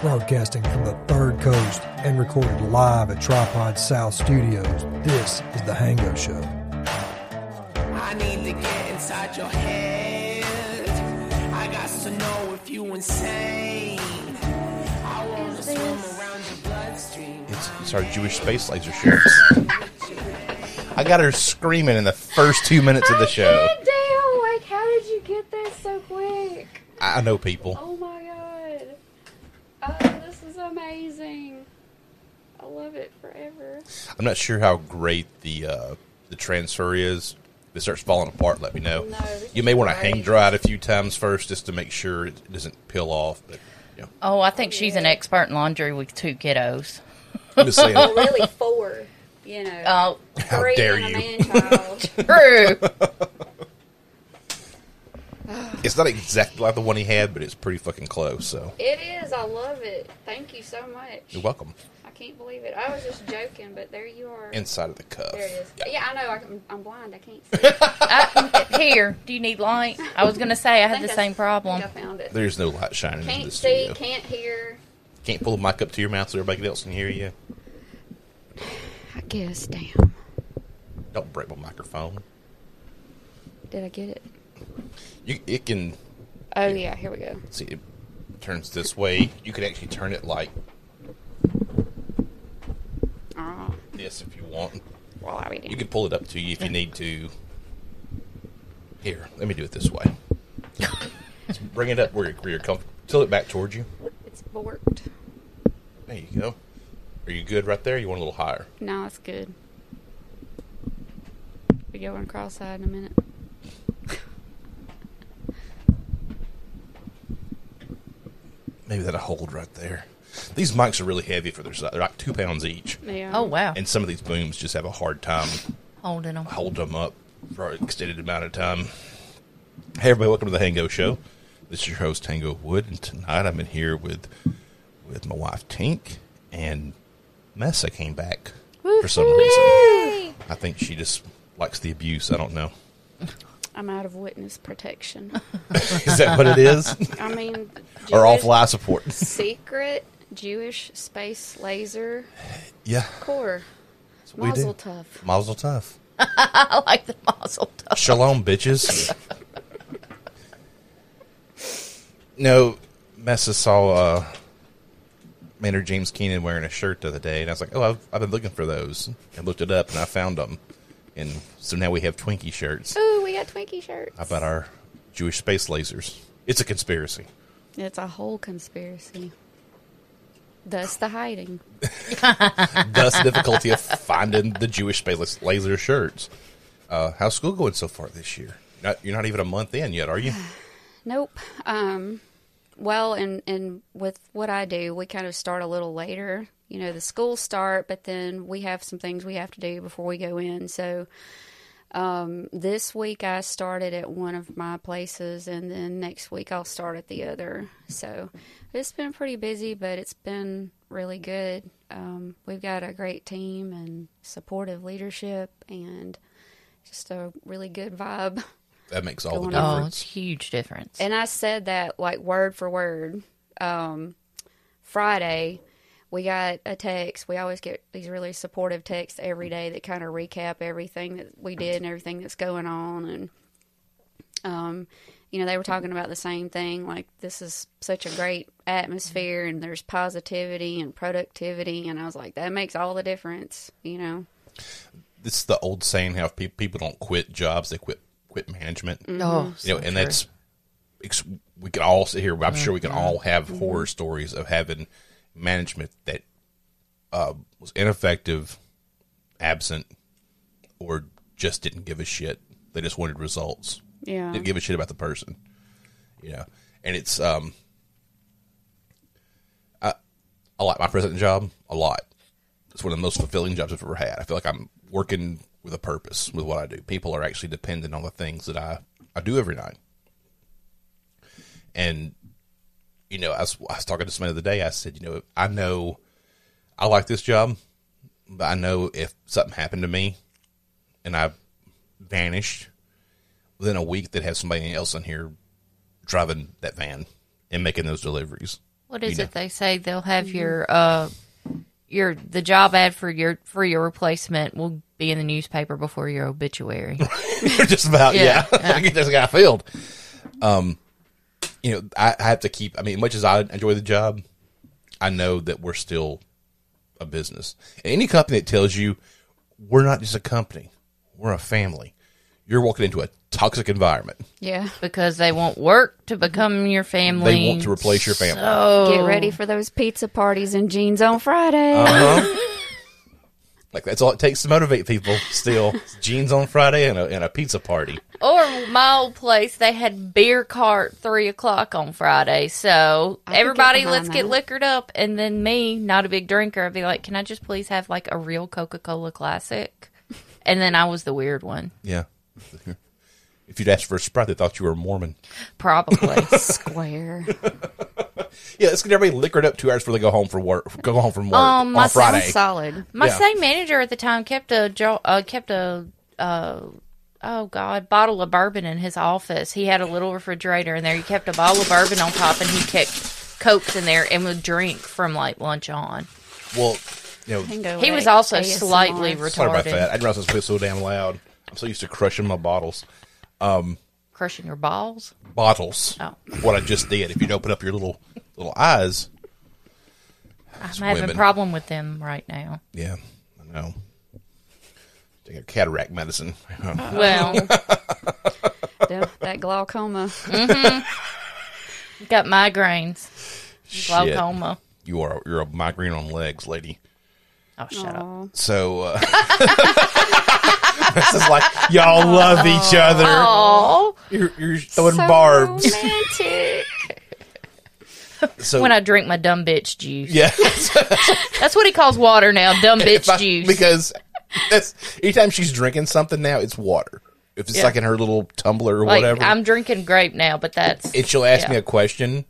Broadcasting from the third coast and recorded live at Tripod South Studios, this is The Hango Show. I need to get inside your head. I got to know if you insane. I wanna swim around your bloodstream. It's, it's our Jewish space laser shirts. I got her screaming in the first two minutes of the show. Damn, like how did you get that so quick? I know people. Oh my god. Oh, this is amazing. I love it forever. I'm not sure how great the uh, the transfer is. If it starts falling apart, let me know. No, you may want to hang dry it a few times first, just to make sure it doesn't peel off. But you know, Oh, I think she's an expert in laundry with two kiddos. I'm just saying. Well, really four. You know. Oh, How dare and you. man child. true. It's not exactly like the one he had, but it's pretty fucking close. So it is. I love it. Thank you so much. you're welcome. I can't believe it. I was just joking, but there you are. Inside of the cuff. there it is. Yeah. Yeah, I know. I can, I'm blind. I can't see. I, here, do you need light? I was going to say I had the I- same I problem. think I found it. There's no light shining Can't the see. studio. Can't hear. Can't pull the mic up to your mouth so everybody else can hear you. I guess. Damn. Don't break my microphone. Did I get it? You, it can Oh yeah. Here we go. see it turns this way. You can actually turn it like Mm-hmm. Oh. this if you want. Well, I mean, You can pull it up to you if you need to. Here, let me do it this way. Just bring it up where you're, where you're comfortable. Tilt it back towards you. it's borked. There you go. Are you good right there? You want a little higher? No, it's good. We going cross-eyed in a minute. Maybe that'll hold right there. These mics are really heavy for their size. They're like two pounds each, Yeah. Oh, wow. and some of these booms just have a hard time Holding them. holding them up for an extended amount of time. Hey, everybody! Welcome to the Hango Show. This is your host Tango Wood, and tonight I'm in here with with my wife Tink and Messa came back for some reason. I think she just likes the abuse. I don't know. I'm out of witness protection. Is that what it is? I mean, or all Jewish- fly support? secret Jewish space laser yeah, core. that's what we do. Tough. Mazel tov. I like the mazel tough. Shalom, bitches. no, Messa saw uh, Maynard James Keenan wearing a shirt the other day, and I was like, "Oh, I've, I've been looking for those." I looked it up, and I found them, and so now we have Twinkie shirts. Ooh, we got Twinkie shirts. How about our Jewish space lasers? It's a conspiracy. It's a whole conspiracy. Thus the hiding. Thus, the difficulty of finding the Jewish space laser shirts. Uh, how's school going so far this year? Not, you're not even a month in yet, are you? Nope. Um, well, and and with what I do, we kind of start a little later. You know, the schools start, but then we have some things we have to do before we go in. So um, this week I started at one of my places, and then next week I'll start at the other. So it's been pretty busy, but it's been really good. Um, we've got a great team and supportive leadership, and just a really good vibe. That makes all the Going on. Oh, difference. it's a huge difference. And I said that like word for word. Um, Friday, we got a text. We always get these really supportive texts every day that kind of recap everything that we did and everything that's going on. And, um, you know, they were talking about the same thing. Like, this is such a great atmosphere and there's positivity and productivity. And I was like, that makes all the difference, you know? it's the old saying how pe- people don't quit jobs; they quit quit management. Mm-hmm. oh, you know, so and true. that's we can all sit here. I'm mm-hmm. sure we can all have mm-hmm. horror stories of having management that uh, was ineffective, absent, or just didn't give a shit. They just wanted results. Yeah. Didn't give a shit about the person. You know, and it's um, I I like my present job a lot. It's one of the most fulfilling jobs I've ever had. I feel like I'm working with a purpose with what I do. People are actually dependent on the things that I, I do every night. And, you know, I was, I was talking to somebody the other day. I said, you know, I know I like this job, but I know if something happened to me and I vanished within a week, that have somebody else in here driving that van and making those deliveries. What is You it they say? They'll have your uh your the job ad for your for your replacement will be in the newspaper before your obituary. just about yeah. Yeah, Get this guy filled. Um, you know, I, I have to keep. I mean, much as I enjoy the job, I know that we're still a business. And any company that tells you we're not just a company, we're a family, you're walking into a toxic environment. Yeah. because they want work to become your family. They want to replace your family. So Get ready for those pizza parties and jeans on Friday. Uh-huh. Like that's all it takes to motivate people. Still, jeans on Friday and a, and a pizza party. Or my old place, they had beer cart three o'clock on Friday. So I could get everybody, let's get liquored up. And then me, not a big drinker, I'd be like, "Can I just please have like a real Coca Cola Classic?" And then I was the weird one, Yeah. If you'd asked for a sprite, they thought you were a Mormon. probably. Square. Yeah, let's get everybody liquored up two hours before they go home for work. Go home from work Um, my on Friday. Solid. My Yeah. same manager at the time kept a uh, kept a uh, oh god bottle of bourbon in his office. He had a little refrigerator in there. He kept a bottle of bourbon on top, and he kept cokes in there and would drink from like lunch on. Well, you know, Tango He was also ASMR. slightly sorry about retarded. that. I didn't realize I was so damn loud. I'm so used to crushing my bottles. Crushing your balls. Bottles. Oh. What I just did. If you'd open up your little little eyes, I'm having women. a problem with them right now. yeah, I know. Take a cataract medicine. Well, That- that glaucoma. got migraines, Shit. glaucoma. You are you're a migraine on legs, lady. Oh, shut up. So uh, this is like y'all love each other. Oh, You're, you're throwing So barbs. romantic. So when I drink my dumb bitch juice. yeah, That's what he calls water now, dumb bitch I- juice. because that's anytime she's drinking something now, it's water. If it's Yeah. like in her little tumbler or like whatever, I'm drinking grape now, but that's and she'll ask yeah. me a question,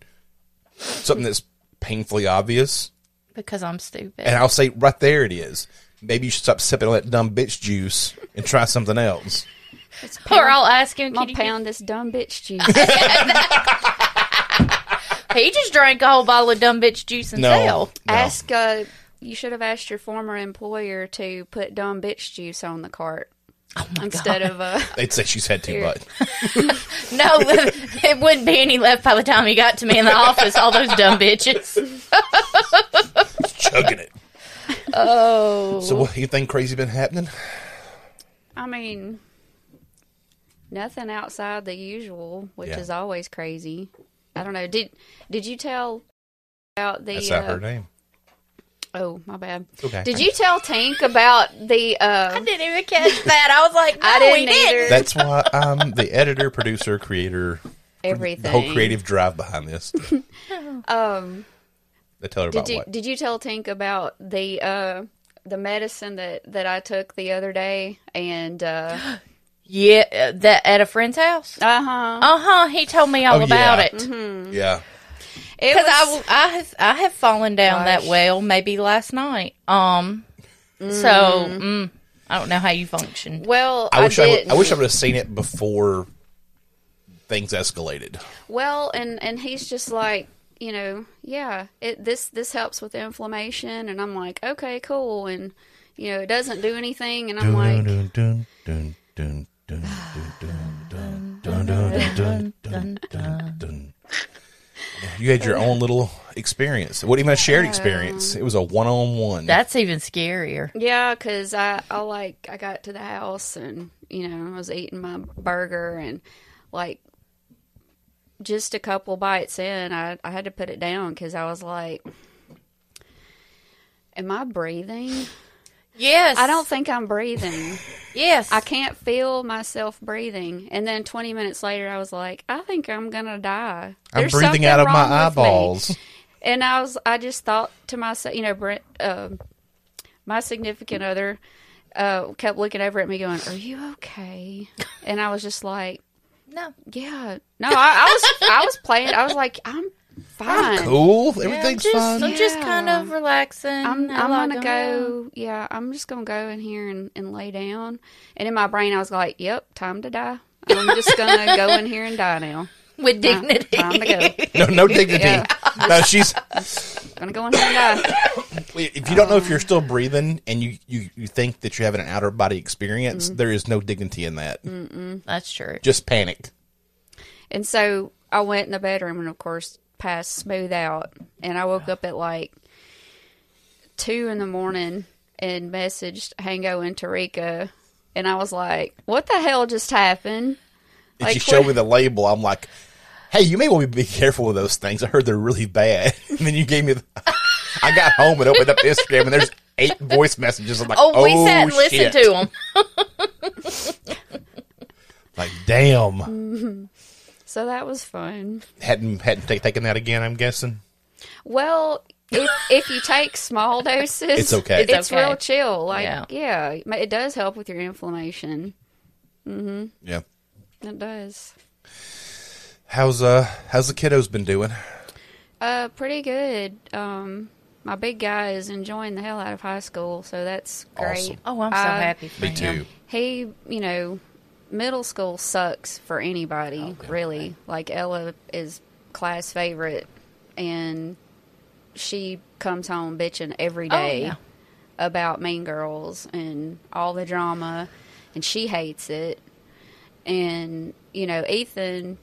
something that's painfully obvious, because I'm stupid. and I'll say, "Right there, it is." Maybe you should stop sipping on that dumb bitch juice and try something else. or I'll ask him, can gonna you pound this dumb bitch juice. He just drank a whole bottle of dumb bitch juice himself. no. Ask. Uh, you should have asked your former employer to put dumb bitch juice on the cart instead of uh, They'd say she's had too much. No, it wouldn't be any left by the time he got to me in the office. All those dumb bitches. chugging it. Oh, So, what you think crazy been happening? I mean, nothing outside the usual, which Yeah. is always crazy. I don't know. Did did you tell about the? That's uh, her name. Oh, my bad. Okay. Did you tell Tink about the? I Uh, didn't even catch that. I was like, no, I didn't he didn't. That's why I'm the editor, producer, creator, everything. the whole creative drive behind this. Um, I tell her about did you what. did you tell Tink about the uh the medicine that that I took the other day and uh Yeah, uh, that at a friend's house. uh huh Uh huh. He told me all Oh, about yeah. it. Mm-hmm. Yeah. it Because I, was, w- I have I have fallen down Gosh. that well maybe last night. Um, so mm, I don't know how you function. well I wish I, would, didn't. I wish I would have seen it before things escalated. Well, and and he's just like, you know, yeah, it this this helps with inflammation, and I'm like, okay, cool, and you know, it doesn't do anything, and I'm like, you had your own little experience. What even a shared experience? It was a one on one. That's even scarier. Yeah, because I, I like I got to the house and you know I was eating my burger and like just a couple bites in I I had to put it down because I was like, am I breathing? Yes, I don't think I'm breathing. Yes, I can't feel myself breathing. And then 20 minutes later, I was like, I think I'm going to die. I'm There's breathing out of my wrong with me. eyeballs. And I was, I just thought to myself, you know, Brent, uh, my significant other uh, kept looking over at me going, Are you okay? And I was just like, no. Yeah. No, I, I was, I was playing. I was like, I'm fine. Cool. Yeah, Everything's just, fine. I'm just kind of relaxing. I'm, I I'm gonna go. Yeah, I'm just gonna go in here and, and lay down. And in my brain, I was like, "Yep, time to die. I'm just gonna go in here and die now." with dignity. Time to go. No, no dignity. Yeah. No, she's. Gonna go in here and die. If you don't know if you're still breathing and you, you, you think that you're having an outer body experience, Mm-hmm. there is no dignity in that. Mm-mm. That's true. Just panic. And so I went in the bedroom and of course passed smooth out. And I woke up at like two in the morning and messaged Hango and Tarika. And I was like, what the hell just happened? And Like, she showed me the label. I'm like, hey, you may want to be careful with those things. I heard they're really bad. And then you gave me the. I got home and opened up Instagram and there's eight voice messages. I'm like, Oh, oh, we sat and oh, shit. listened to them. Like, damn. Mm-hmm. So that was fun. hadn't hadn't take, taken that again. I'm guessing. Well, if if you take small doses, It's okay. It's, It's okay. real chill. Like Yeah. yeah. it does help with your inflammation. Yeah. It does. How's uh how's the kiddos been doing? Uh, pretty good. Um, my big guy is enjoying the hell out of high school, so that's great. Awesome. Oh, I'm so I- happy for Me him. too. He, you know, middle school sucks for anybody, really. Like Ella is class favorite, and she comes home bitching every oh, day Oh, yeah. about Mean Girls and all the drama, and she hates it. And you know, Ethan,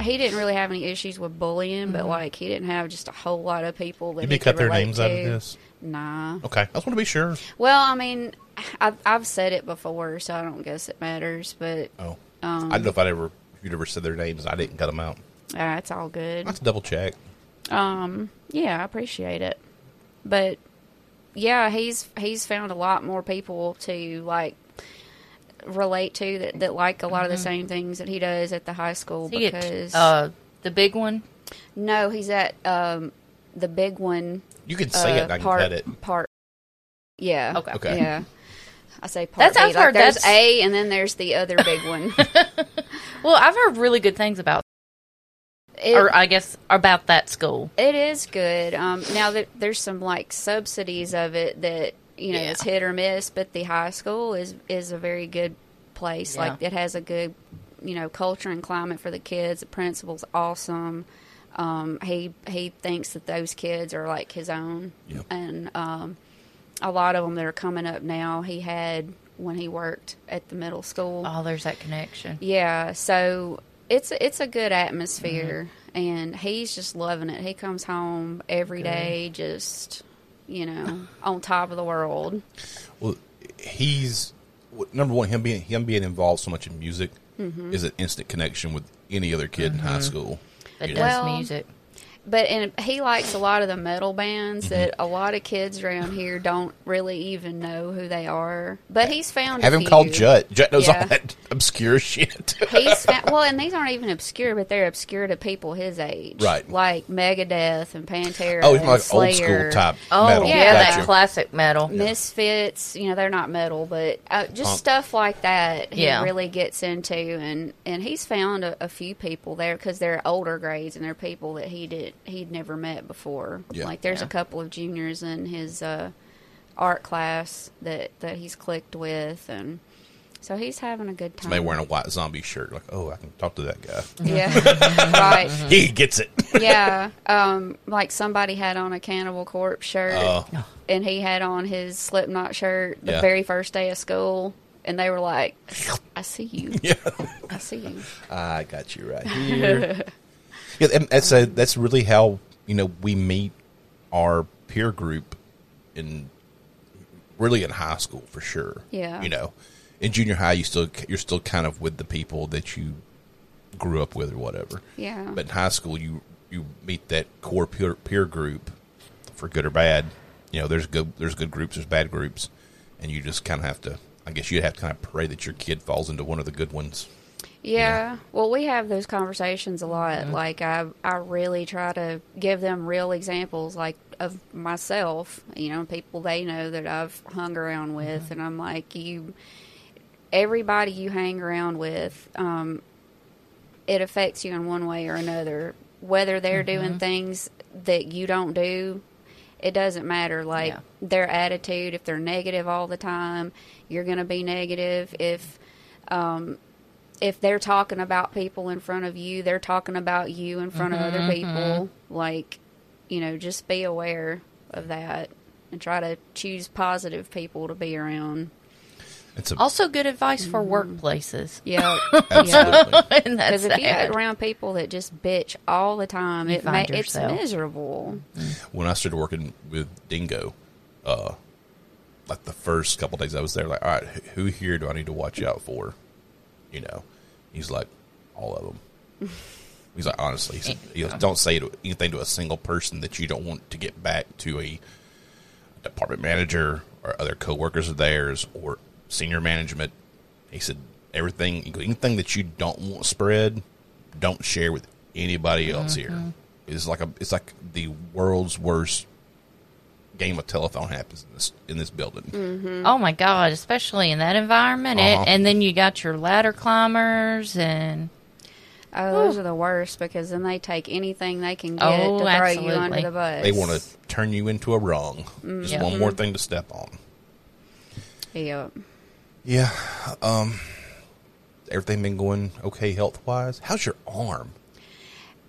he didn't really have any issues with bullying, but mm-hmm. like he didn't have just a whole lot of people that you their names to. out of this? Nah. Okay, I just want to be sure. Well, I mean, I've, I've said it before, so I don't guess it matters. But Oh, Um, I don't know if I'd ever if you'd ever said their names. I didn't cut them out. uh, it's all good. Let's double check. Um, yeah, I appreciate it. But yeah, he's he's found a lot more people to like relate to that, that like a lot of the same things that he does at the high school He get, because uh, the big one. no, he's at um the big one You can say uh, it. and I can part cut it. part yeah Okay. Okay. yeah. I say part That's- B. I've Like, heard there's that's- A, and then there's the other big one. Well, I've heard really good things about, It- or I guess about that school. It is good. Um, now that there's some like subsidies of it that you know Yeah. it's hit or miss, but the high school is is a very good place. Like it has a good you know culture and climate for the kids. The principal's awesome. Um, he he thinks that those kids are like his own, Yep. and um, a lot of them that are coming up now he had when he worked at the middle school. Oh, there's that connection. Yeah, so it's it's a good atmosphere, and he's just loving it. He comes home every day, just you know, on top of the world. Well, he's number one. Him being him being involved so much in music Mm-hmm. is an instant connection with any other kid in high school. You does? Well, music. But and he likes a lot of the metal Mm-hmm. bands that a lot of kids around here don't really even know who they are. But he's found Have a him few. called Jut. Jut knows Yeah. all that obscure shit. He's found, well, and these aren't even obscure, but they're obscure to people his age, Right. Like Megadeth and Pantera. oh, he's and like old school type Oh, metal. yeah, Gotcha. that classic metal. Misfits, you know, they're not metal, but uh, just Punk. stuff like that he Yeah. really gets into, and and he's found a, a few people there because they're older grades and they're people that he did he'd never met before. Yeah. Like there's Yeah. a couple of juniors in his uh, art class that that he's clicked with, and so he's having a good time. Somebody wearing a white zombie shirt. Like, oh, I can talk to that guy. yeah, right. he gets it. Yeah, um, like somebody had on a Cannibal Corpse shirt, Oh. and he had on his Slipknot shirt the Yeah. very first day of school, and they were like, "I see you, yeah. I see you." I got you right here. Yeah, and that's a, that's really how you know we meet our peer group in really in high school for sure. Yeah. you know, in junior high you still you're still kind of with the people that you grew up with or whatever. Yeah. but in high school you you meet that core peer peer group for good or bad. You know, there's good there's good groups, there's bad groups, and you just kind of have to. I guess you'd have to kind of pray that your kid falls into one of the good ones. Yeah. Well, we have those conversations a lot. Mm-hmm. Like I, I really try to give them real examples, like of myself. You know, people they know that I've hung around with, mm-hmm. and I'm like, you, everybody you hang around with, um, it affects you in one way or another. Whether they're mm-hmm. doing things that you don't do, it doesn't matter. Like Yeah. their attitude, if they're negative all the time, you're going to be negative. If um, if they're talking about people in front of you, they're talking about you in front of other mm-hmm, mm-hmm. people. Like, you know, just be aware of that and try to choose positive people to be around. It's a, Also, good advice for mm-hmm. workplaces. Yeah. absolutely. and that's Because if you sad. get around people that just bitch all the time, You it ma- it's miserable. when I started working with Dingo, uh, like the first couple days I was there, like, all right, who- who here do I need to watch out for? You know, he's like, all of them. He's like, honestly, he said, he goes, don't say anything to a single person that you don't want to get back to a department manager or other coworkers of theirs or senior management. He said, everything, anything that you don't want spread, don't share with anybody else mm-hmm. here. It's like a, it's like the world's worst game of telephone happens in this in this building. Oh my god, especially in that environment. Uh-huh. And, and then you got your ladder climbers and Oh, those are the worst because then they take anything they can get Oh, to throw you under the bus. They want to turn you into a wrong. Just Yeah. one more thing to step on. Yeah. Yeah. Um. Everything been going okay health wise? How's your arm?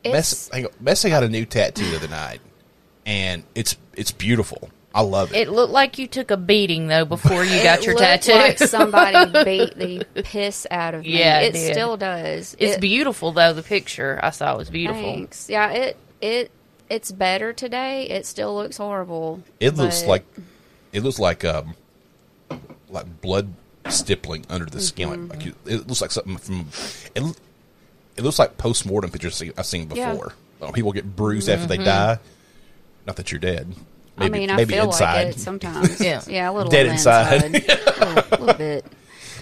It's, Messi, hang on, Messi got a new tattoo the other night, and it's it's beautiful. I love it. it looked like you took a beating though before you got it your looked tattoo. Like somebody beat the piss out of me. Yeah, it it, did. still does. it's It- beautiful though. The picture I saw was beautiful. Thanks. Yeah, it it it's better today. It still looks horrible. It looks like it looks like um like blood stippling under the skin. Mm-hmm. Like, like you, it looks like something from it. It looks like post mortem pictures I've seen Yeah. before. Uh, people get bruised after they die. Not that you're dead. Maybe, I mean, I maybe feel inside. like it sometimes. Yeah. yeah, a little Dead on the inside. a little, little bit.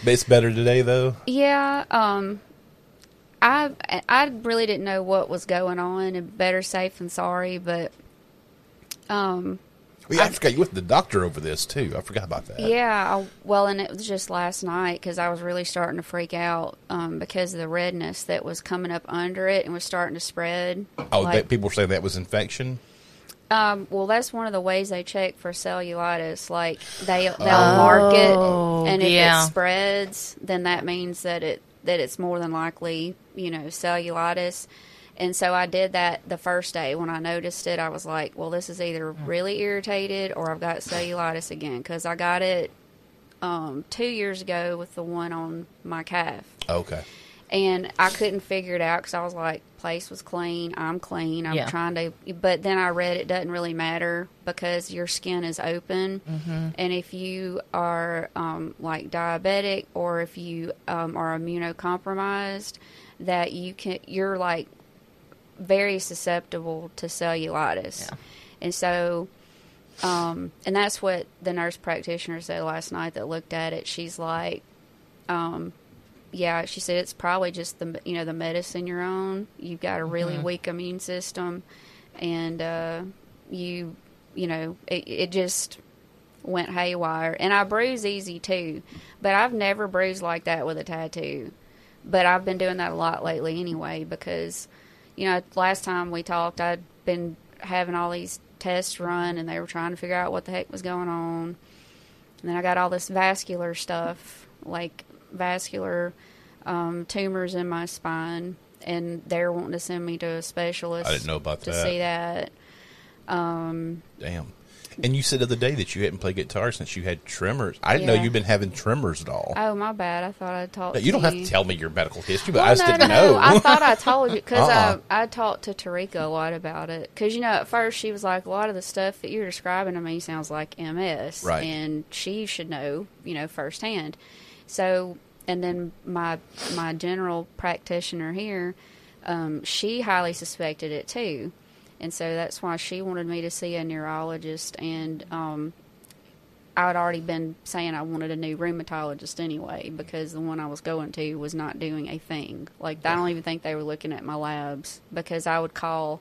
But it's better today though. Yeah, um, I I really didn't know what was going on, and better safe than sorry. But um, Well, yeah, I, forgot you went to the doctor over this too. I forgot about that. yeah, I, well, and it was just last night because I was really starting to freak out um, because of the redness that was coming up under it and was starting to spread. Oh, Like- that, people say that was infection. Um, well, that's one of the ways they check for cellulitis. Like they they'll mark it, and if yeah. it spreads, then that means that it that it's more than likely you know cellulitis. And so I did that the first day when I noticed it. I was like, well, this is either really irritated or I've got cellulitis again because I got it um, two years ago with the one on my calf Okay. And I couldn't figure it out because I was like, place was clean, I'm clean, I'm Yeah. trying to. But then I read it doesn't really matter because your skin is open, Mm-hmm. and if you are um, like diabetic or if you um, are immunocompromised, that you can you're like very susceptible to cellulitis, Yeah. and so. Um, and that's what the nurse practitioner said last night that looked at it. She's like, um, yeah, she said it's probably just the you know the medicine you're on. You've got a really weak immune system, and uh, you you know it, it just went haywire. And I bruise easy too, but I've never bruised like that with a tattoo. But I've been doing that a lot lately anyway because you know last time we talked I'd been having all these tests run and they were trying to figure out what the heck was going on. And then I got all this vascular stuff, like vascular um, tumors in my spine, and they're wanting to send me to a specialist. I didn't know about to that. see that. Damn. And you said the other day that you hadn't played guitar since you had tremors. I didn't know you've been having tremors at all. Oh, my bad. I thought I talked. Now, you don't have to tell me your medical history, but Well, I just no, didn't no, know. I thought I told you because Uh-uh. I I talked to Tarika a lot about it. Because you know, at first she was like, a lot of the stuff that you're describing to me sounds like MS, Right. And she should know, you know, firsthand. So, and then my my general practitioner here, um, she highly suspected it too, and so that's why she wanted me to see a neurologist and. Um, I had already been saying I wanted a new rheumatologist anyway because the one I was going to was not doing a thing. Like I don't even think they were looking at my labs because I would call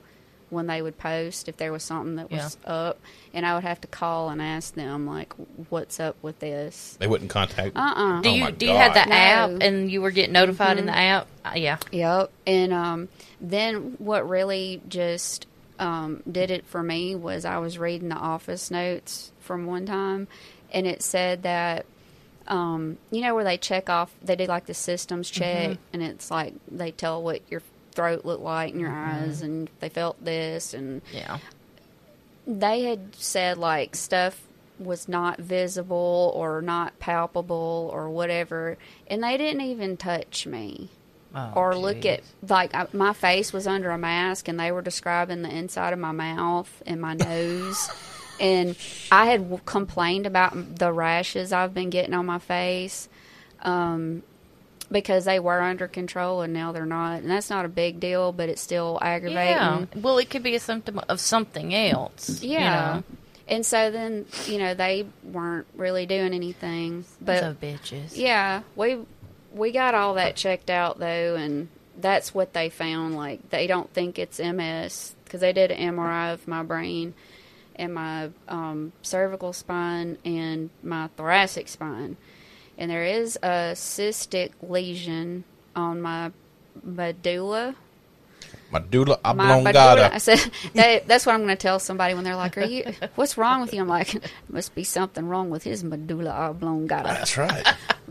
when they would post if there was something that was up, and I would have to call and ask them like, "What's up with this?" they wouldn't contact. Uh uh Do Oh you my do you have the No. app and you were getting notified in the app? Uh, yeah. Yep. And um, then what really just um, did it for me was I was reading the office notes from one time, and it said that um, you know where they check off, they do like the systems check, Mm-hmm. and it's like they tell what your throat looked like and your Mm-hmm. eyes, and they felt this, and Yeah. they had said like stuff was not visible or not palpable or whatever, and they didn't even touch me Oh, or look at like I, my face was under a mask and they were describing the inside of my mouth and my nose and i had w- complained about the rashes i've been getting on my face um, because they were under control and now they're not and that's not a big deal but it's still aggravating Yeah. Well, it could be a symptom of something else. you yeah know? and so then you know they weren't really doing anything but so bitches. yeah, we we got all that checked out though, and that's what they found. Like they don't think it's MS because they did an MRI of my brain and my um, cervical spine and my thoracic spine, and there is a cystic lesion on my medulla. Medulla My medulla. I said that, that's what I'm going to tell somebody when they're like, "Are you? What's wrong with you?" I'm like, "Must be something wrong with his medulla oblongata." That's right.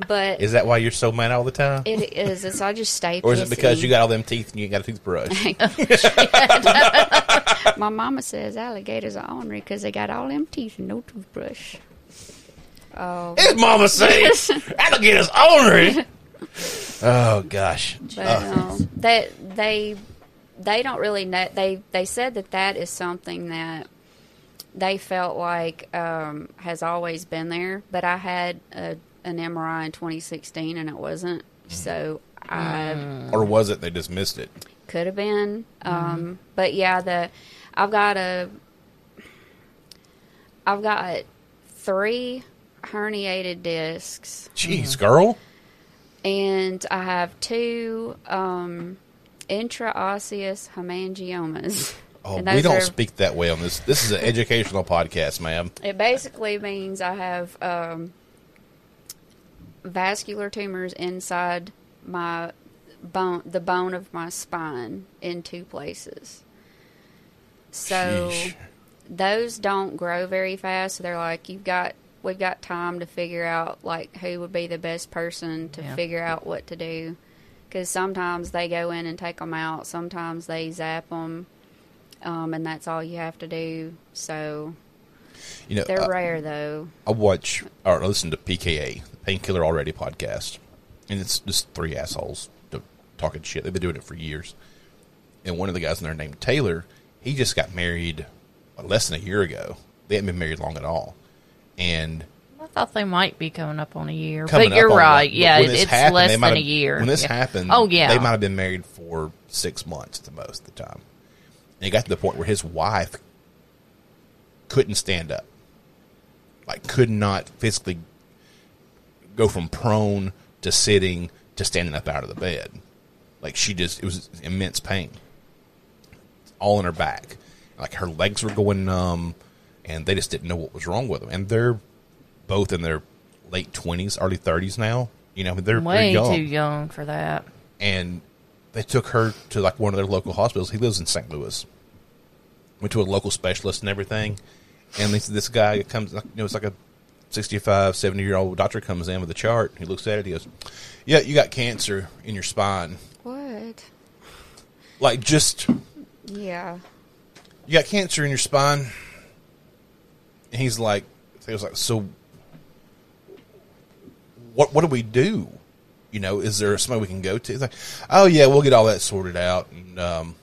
But Is that why you're so mad all the time? It is. It's, I just stay. or is it because you got all them teeth and you ain't got a toothbrush? My mama says alligators are ornery because they got all them teeth and no toothbrush. Oh, His mama says alligators ornery. Oh gosh. but um, that they they don't really know. They they said that that is something that they felt like um, has always been there. But I had a, an MRI in 2016 and it wasn't. So I Or was it they just missed it? could have been. Um, but yeah, the I've got a I've got three herniated discs, Jeez, girl. and I have two um, intraosseous hemangiomas. Oh, we don't are- speak that way on this. This is an educational podcast, ma'am. It basically means I have um, vascular tumors inside my bone, the bone of my spine, in two places. So Sheesh. those don't grow very fast. So they're like, you've got, we've got time to figure out like who would be the best person to Yeah. figure out what to do. Because sometimes they go in and take them out. Sometimes they zap them, um, and that's all you have to do. So You know, they're uh, rare though. I watch or listen to PKA, the Painkiller Already podcast, and it's just three assholes talking shit. They've been doing it for years. And one of the guys in there named Taylor, he just got married less than a year ago. They haven't been married long at all. And I thought they might be coming up on a year, but you're right. but yeah, when it, this it's happened, less than a year. When this Yeah. happened, oh yeah, they might have been married for six months at the most at the time. And it got to the point where his wife couldn't stand up, like could not physically go from prone to sitting to standing up out of the bed. Like she just, it was immense pain, all in her back. Like her legs were going numb, and they just didn't know what was wrong with them. And they're both in their late twenties, early thirties now. You know, they're, they're way young too young for that. and they took her to like one of their local hospitals. He lives in St. Louis. Went to a local specialist and everything. And this, this guy comes, you know, it's like a 65, 70 year old doctor comes in with a chart. He looks at it. He goes, Yeah, you got cancer in your spine. What? Like, just, Yeah. you got cancer in your spine. He's like, he was like, So, what, what do we do? You know, is there somebody we can go to? He's like, oh yeah, we'll get all that sorted out, and um,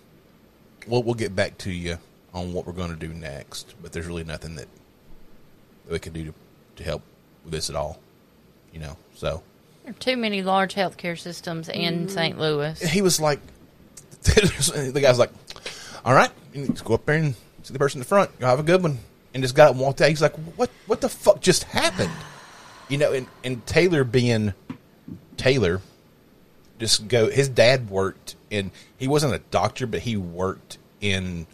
we'll we'll get back to you on what we're going to do next. But there's really nothing that, that we can do to, to help with this at all. You know, so There are too many large healthcare systems in Mm. St. Louis. he was like, the guy's like, all right, you need to go up there and see the person in the front. You'll have a good one. And just got up and walked out. He's like, what what the fuck just happened? You know, and, and Taylor being Taylor, just go. His dad worked in. He wasn't a doctor, but he worked in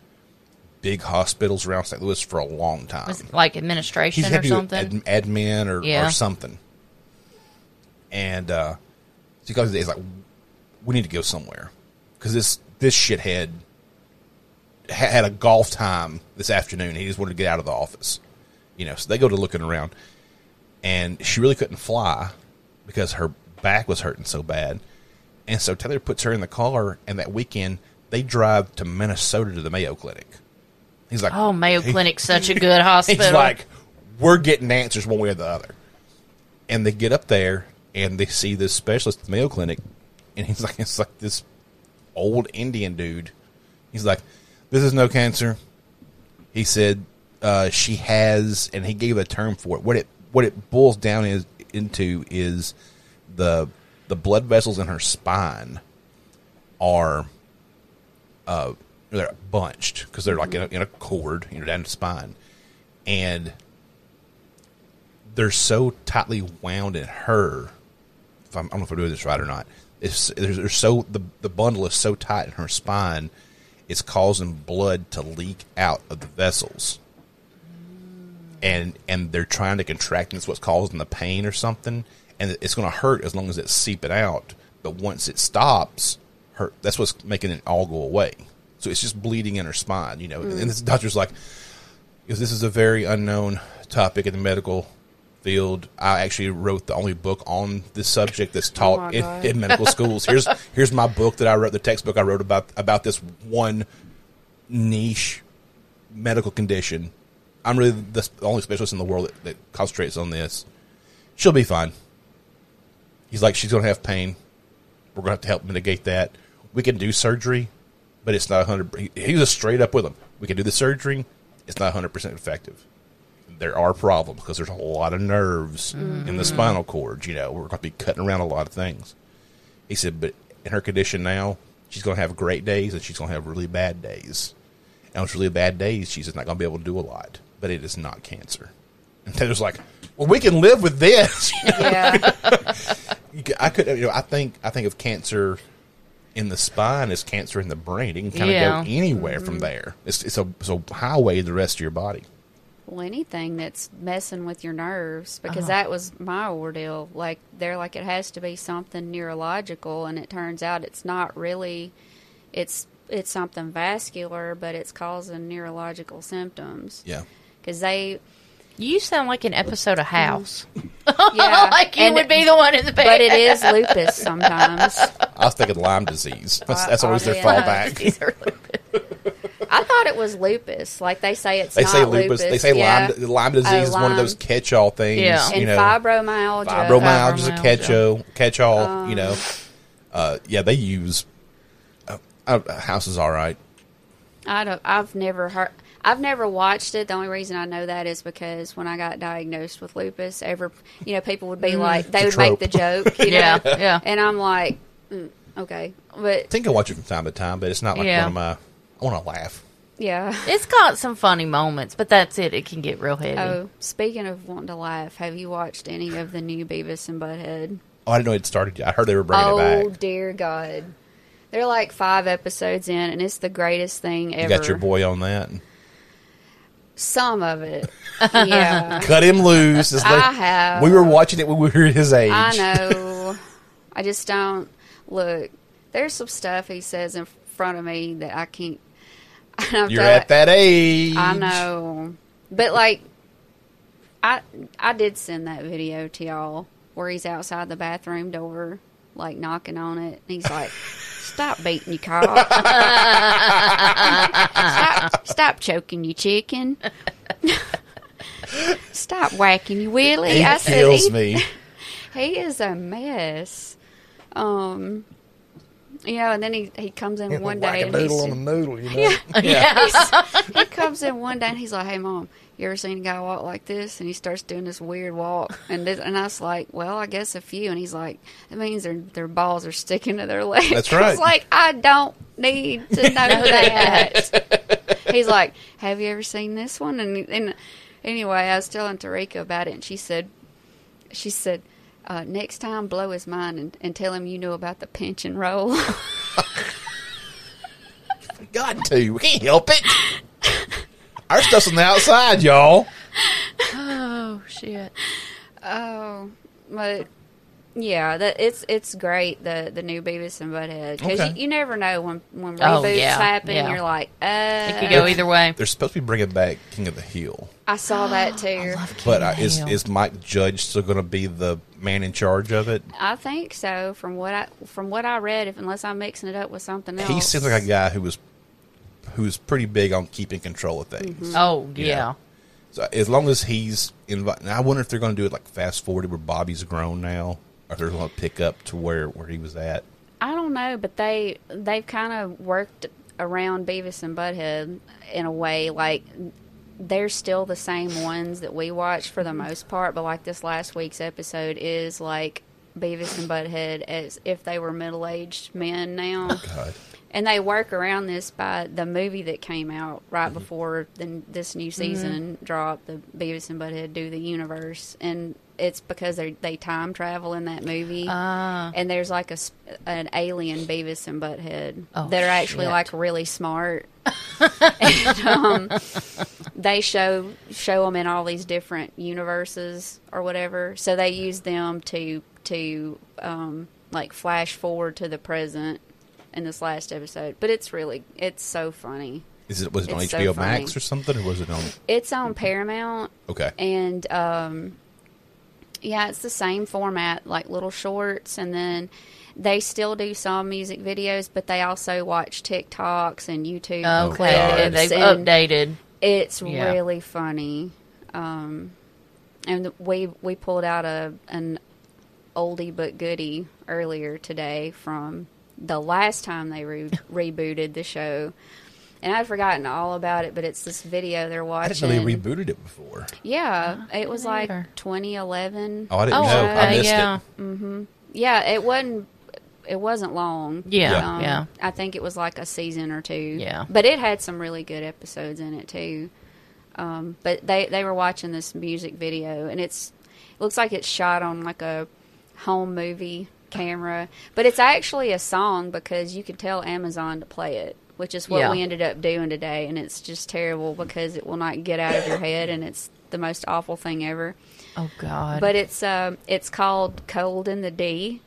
big hospitals around St. Louis for a long time. Was it like administration He's had or something. ad, admin or, Yeah. or something. And uh, so he goes, he's like, we need to go somewhere because this this shithead had a golf time this afternoon. He just wanted to get out of the office, you know. So they go to looking around, and she really couldn't fly because her back was hurting so bad. And so Taylor puts her in the car, and that weekend they drive to Minnesota to the Mayo Clinic. He's like, Oh, Mayo he- Clinic's such a good hospital. He's like, we're getting answers one way or the other. And they get up there and they see this specialist at the Mayo Clinic, and he's like, it's like this old Indian dude. He's like, this is no cancer. He said uh, she has, and he gave a term for it. What it what it boils down is into is the the blood vessels in her spine are uh, they're bunched because they're like in a, in a cord, you know, down the spine, and they're so tightly wound in her. If I'm, I don't know if I'm doing this right or not. It's they're, they're so the the bundle is so tight in her spine, it's causing blood to leak out of the vessels, and and they're trying to contract, and it's what's causing the pain or something, and it's going to hurt as long as it's seeping out. But once it stops, her that's what's making it all go away. So it's just bleeding in her spine, you know. And mm. this doctor's like, because this is a very unknown topic in the medical field. I actually wrote the only book on this subject that's oh taught my in, in medical schools. Here's here's my book that I wrote, the textbook I wrote about about this one niche medical condition. I'm really the only specialist in the world that, that concentrates on this. She'll be fine. He's like, she's going to have pain. We're going to have to help mitigate that. We can do surgery, but it's not 100. He, he was straight up with him. We can do the surgery. It's not 100 percent effective. There are problems because there's a lot of nerves in the mm-hmm. spinal cord. You know, we're going to be cutting around a lot of things. He said, but in her condition now, she's going to have great days and she's going to have really bad days. And on really bad days, she's just not going to be able to do a lot. But it is not cancer. And Taylor's like, well, we can live with this. Yeah. I could, you know, I think, I think of cancer in the spine as cancer in the brain. It can kind of Yeah. go anywhere from mm-hmm. there. It's, it's a, it's a highway to the rest of your body. Well, anything that's messing with your nerves, because Uh-huh. that was my ordeal. Like they're like it has to be something neurological, and it turns out it's not really. It's it's something vascular, but it's causing neurological symptoms. Yeah. Because they, you sound like an episode of House. yeah, like you and would be the one in the bed. But it is lupus sometimes. I was thinking Lyme disease. That's, Uh, that's always their oddly enough. fallback. These lupus. I thought it was lupus. Like they say it's They not say lupus. They say yeah. Lyme, Lyme disease Oh, is one of Lyme. those catch-all things. Yeah. You and know, fibromyalgia. fibromyalgia is a catch-all. Catch-all. Um, you know, uh, yeah, they use. Uh, uh, house is all right. I don't. I've never heard. I've never watched it. The only reason I know that is because when I got diagnosed with lupus, ever you know people would be like they would It's make the joke, you Yeah, know, yeah. and I'm like, mm, okay, but I think I watch it from time to time, but it's not like Yeah. one of my. I want to laugh. yeah. It's got some funny moments, but that's it. It can get real heavy. Oh, speaking of wanting to laugh, have you watched any of the new Beavis and Butthead? Oh, I didn't know it started yet. I heard they were bringing oh it back. Oh dear God, they're like five episodes in, and it's the greatest thing You ever. got your boy on that. Some of it, yeah. Cut him loose. Just I let- have. We were watching it when we were his age. I know. I just don't look. There's some stuff he says in front of me that I can't. I You're feel at that age. I know, but like, I I did send that video to y'all where he's outside the bathroom door, like knocking on it, and he's like, "Stop beating your cock! stop, stop choking you chicken! stop whacking you willy!" He I said, kills "He- me. he is a mess. Um, you know, and then he he comes in one day and he's, on a noodle, you know. Yeah, he comes in one day and he's like, "Hey, mom, you ever seen a guy walk like this?" And he starts doing this weird walk, and this, and I was like, "Well, I guess a few." And he's like, "It means their their balls are sticking to their legs." That's I right. was like, "I don't need to know that." he's like, "Have you ever seen this one?" And and anyway, I was telling Tarika about it, and she said, she said. Uh, next time, blow his mind and, and tell him you know about the pinch and roll. Got to. We can't help it. Our stuff's on the outside, y'all. Oh shit! Oh, but Yeah, that it's it's great the the new Beavis and Butthead because Okay. you, you never know when when Oh, reboots yeah, happen. yeah. You're like, uh, It could go either way. They're supposed to be bringing back King of the Hill, I saw that too. but uh, is Hill. is Mike Judge still going to be the man in charge of it? I think so. From what I from what I read, if unless I'm mixing it up with something else, He seems like a guy who was who's pretty big on keeping control of things. Mm-hmm. Oh Yeah. yeah. So as long as he's invited, I wonder if they're going to do it like fast forwarded where Bobby's grown now, or if they're going to pick up to where where he was at. I don't know, but they they've kind of worked around Beavis and Butthead in a way. Like they're still the same ones that we watch for the most part, but like this last week's episode is like Beavis and Butthead as if they were middle aged men now. Oh, God, And they work around this by the movie that came out right before the, this new season dropped. The Beavis and Butthead do the universe, and it's because they they time travel in that movie. Ah. and there's like a an alien Beavis and Butthead Oh, that are actually shit. like really smart. and, um, they show show them in all these different universes or whatever. So they use them to to um, like flash forward to the present in this last episode. But it's really it's so funny. is it was it on It's so HBO funny. Max or something, or was it on? It's on Paramount Okay, and um, yeah, it's the same format, like little shorts, and then they still do some music videos, but they also watch TikToks and YouTube Okay. clips. They've and updated. It's Yeah. really funny, um, and we we pulled out a an oldie but goodie earlier today from the last time they re- rebooted the show. And I'd forgotten all about it, but it's this video they're I watching. didn't know they rebooted it before. Yeah, it was like either. 2011. Oh, I didn't Oh, know. I missed yeah. it. Yeah, it wasn't. It wasn't long. Yeah, Um, yeah. I think it was like a season or two. Yeah. but it had some really good episodes in it too. Um, but they they were watching this music video, and it's it looks like it's shot on like a home movie camera, but it's actually a song because you could tell Amazon to play it, which is what Yeah. we ended up doing today, and it's just terrible because it will not get out of your head, and it's the most awful thing ever. Oh God. But it's um it's called Cold in the D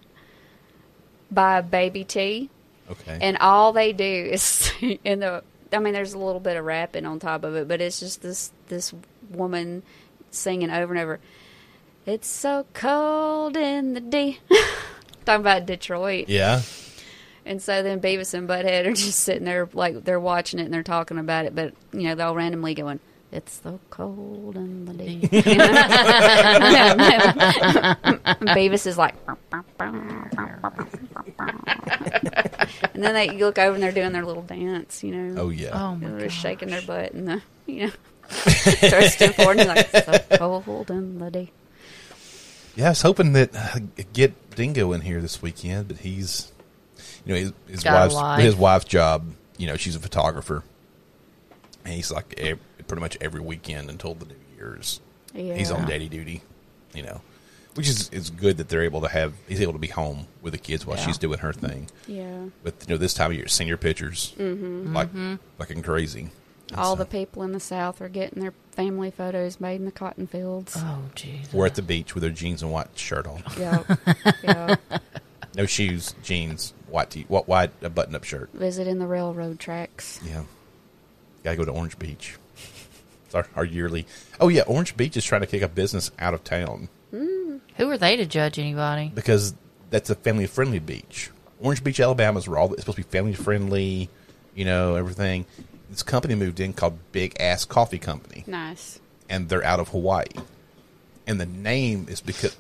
by Baby T. Okay, And all they do is in the I mean there's a little bit of rapping on top of it, but it's just this this woman singing over and over. It's so cold in the D. Talking about Detroit. yeah. And so then Beavis and Butthead are just sitting there like they're watching it and they're talking about it, but you know, they'll randomly going, It's so cold in the day." Beavis is like And then they look over and they're doing their little dance, you know. Oh yeah. oh my They're God. just shaking their butt and the you know thrusting forward and like so cold in the D. Yeah, I was hoping that uh, get Dingo in here this weekend, but he's, you know, his, his wife's life. his wife's job. You know, she's a photographer, and he's like ev pretty much every weekend until the New Year's. He's on daddy duty. You know, which is is good that they're able to have he's able to be home with the kids while Yeah. she's doing her thing. Yeah. But you know, this time of year, senior pictures like fucking crazy. And All so- the people in the South are getting their family photos made in the cotton fields. Oh Jesus. We're at the beach with their jeans and white shirt on. Yeah. yeah. No shoes, jeans, white tee, what white a button up shirt. Visiting the railroad tracks. Yeah. Got to go to Orange Beach. It's our, our yearly. Oh, yeah. Orange Beach is trying to kick a business out of town mm. Who are they to judge anybody? because that's a family friendly beach. Orange Beach, Alabama is where all it's supposed to be family friendly, you know, everything. This company moved in called Big Ass Coffee Company, Nice. and they're out of Hawaii. And the name is because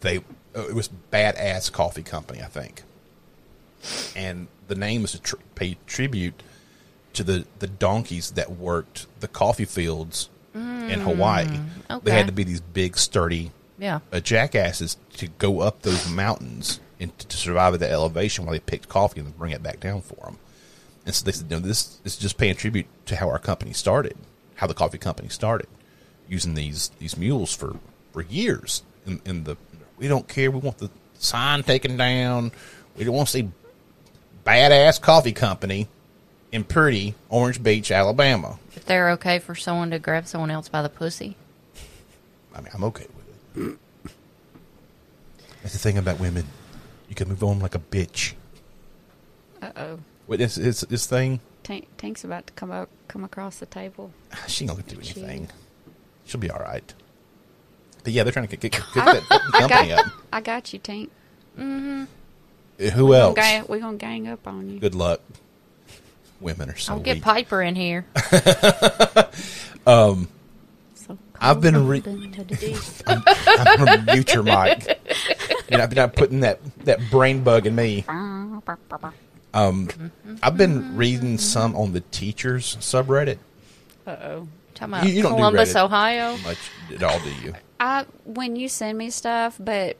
they uh, it was Badass Coffee Company, I think. And the name is to tr- pay tribute to the, the donkeys that worked the coffee fields in Hawaii. They had to be these big, sturdy Yeah. uh, jackasses to go up those mountains and to, to survive at the elevation while they picked coffee and bring it back down for them. And so they said, no, this is just paying tribute to how our company started, how the coffee company started, using these these mules for, for years. In, in the we don't care, we want the sign taken down. We don't want to see badass coffee company in pretty Orange Beach, Alabama. If they're okay for someone to grab someone else by the pussy. I mean, I'm okay with it. That's the thing about women. You can move on like a bitch. Uh oh. Wait, this this, this thing. Tank, Tank's about to come up, come across the table. She ain't gonna do anything. She'll be all right. But yeah, they're trying to get, get, that company got, up. I got you, Tank. Mm-hmm. Uh, who We're else? gonna, we're gonna gang up on you. Good luck. Women are so I'll get weak. Piper in here. Um, so I've been re- cold the deep. I'm, I'm gonna mute your mic. You're not, you're not putting that, that brain bug in me. Um, mm-hmm. I've been mm-hmm. reading some on the teachers subreddit. Uh-oh. Talking about You- you don't do Columbus, Reddit. Ohio. Much at all, do you? I when you send me stuff, but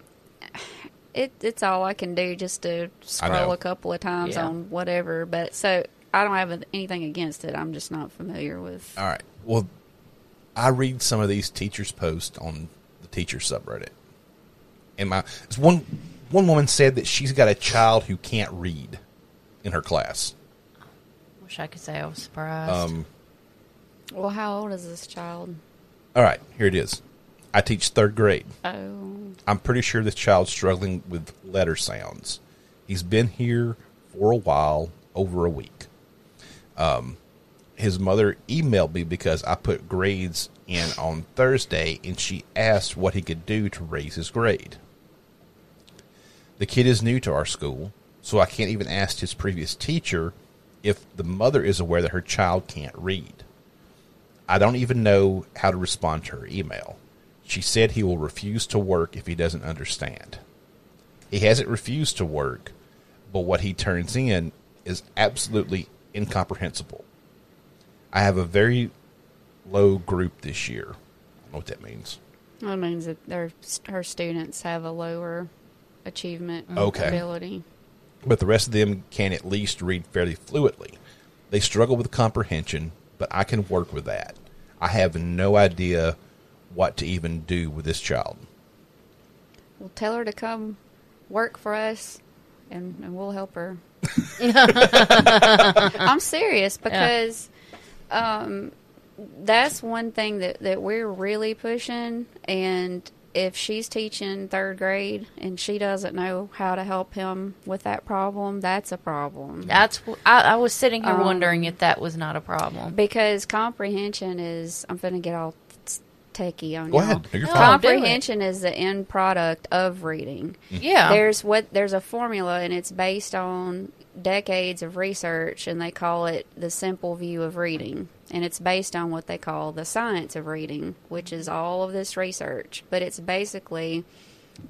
it it's all I can do just to know. scroll a couple of times Yeah. on whatever. But so I don't have anything against it. I'm just not familiar with. All right. Well, I read some of these teachers' posts on the teacher subreddit, and my this one one woman said that she's got a child who can't read in her class. Wish I could say I was surprised. Um, Well, how old is this child? all right, here it is. I teach third grade. Oh, I'm pretty sure this child's struggling with letter sounds. He's been here for a while, over a week. Um, his mother emailed me because I put grades in on Thursday, and she asked what he could do to raise his grade. The kid is new to our school, so I can't even ask his previous teacher if the mother is aware that her child can't read. I don't even know how to respond to her email. She said he will refuse to work if he doesn't understand. He hasn't refused to work, but what he turns in is absolutely incomprehensible. I have a very low group this year. I don't know what that means. that means that their her students have a lower achievement Okay. ability. But the rest of them can at least read fairly fluently. They struggle with comprehension, but I can work with that. I have no idea what to even do with this child. We'll tell her to come work for us, and, and we'll help her. I'm serious because um, that's one thing that, that we're really pushing. And if she's teaching third grade and she doesn't know how to help him with that problem, that's a problem. That's wh- I, I was sitting here Um, wondering if that was not a problem. Because comprehension is, I'm going to get all t- techie on Go y'all. ahead. No. Comprehension is the end product of reading. Yeah, There's what there's a formula and it's based on decades of research and they call it the simple view of reading. And it's based on what they call the science of reading, which is all of this research. But it's basically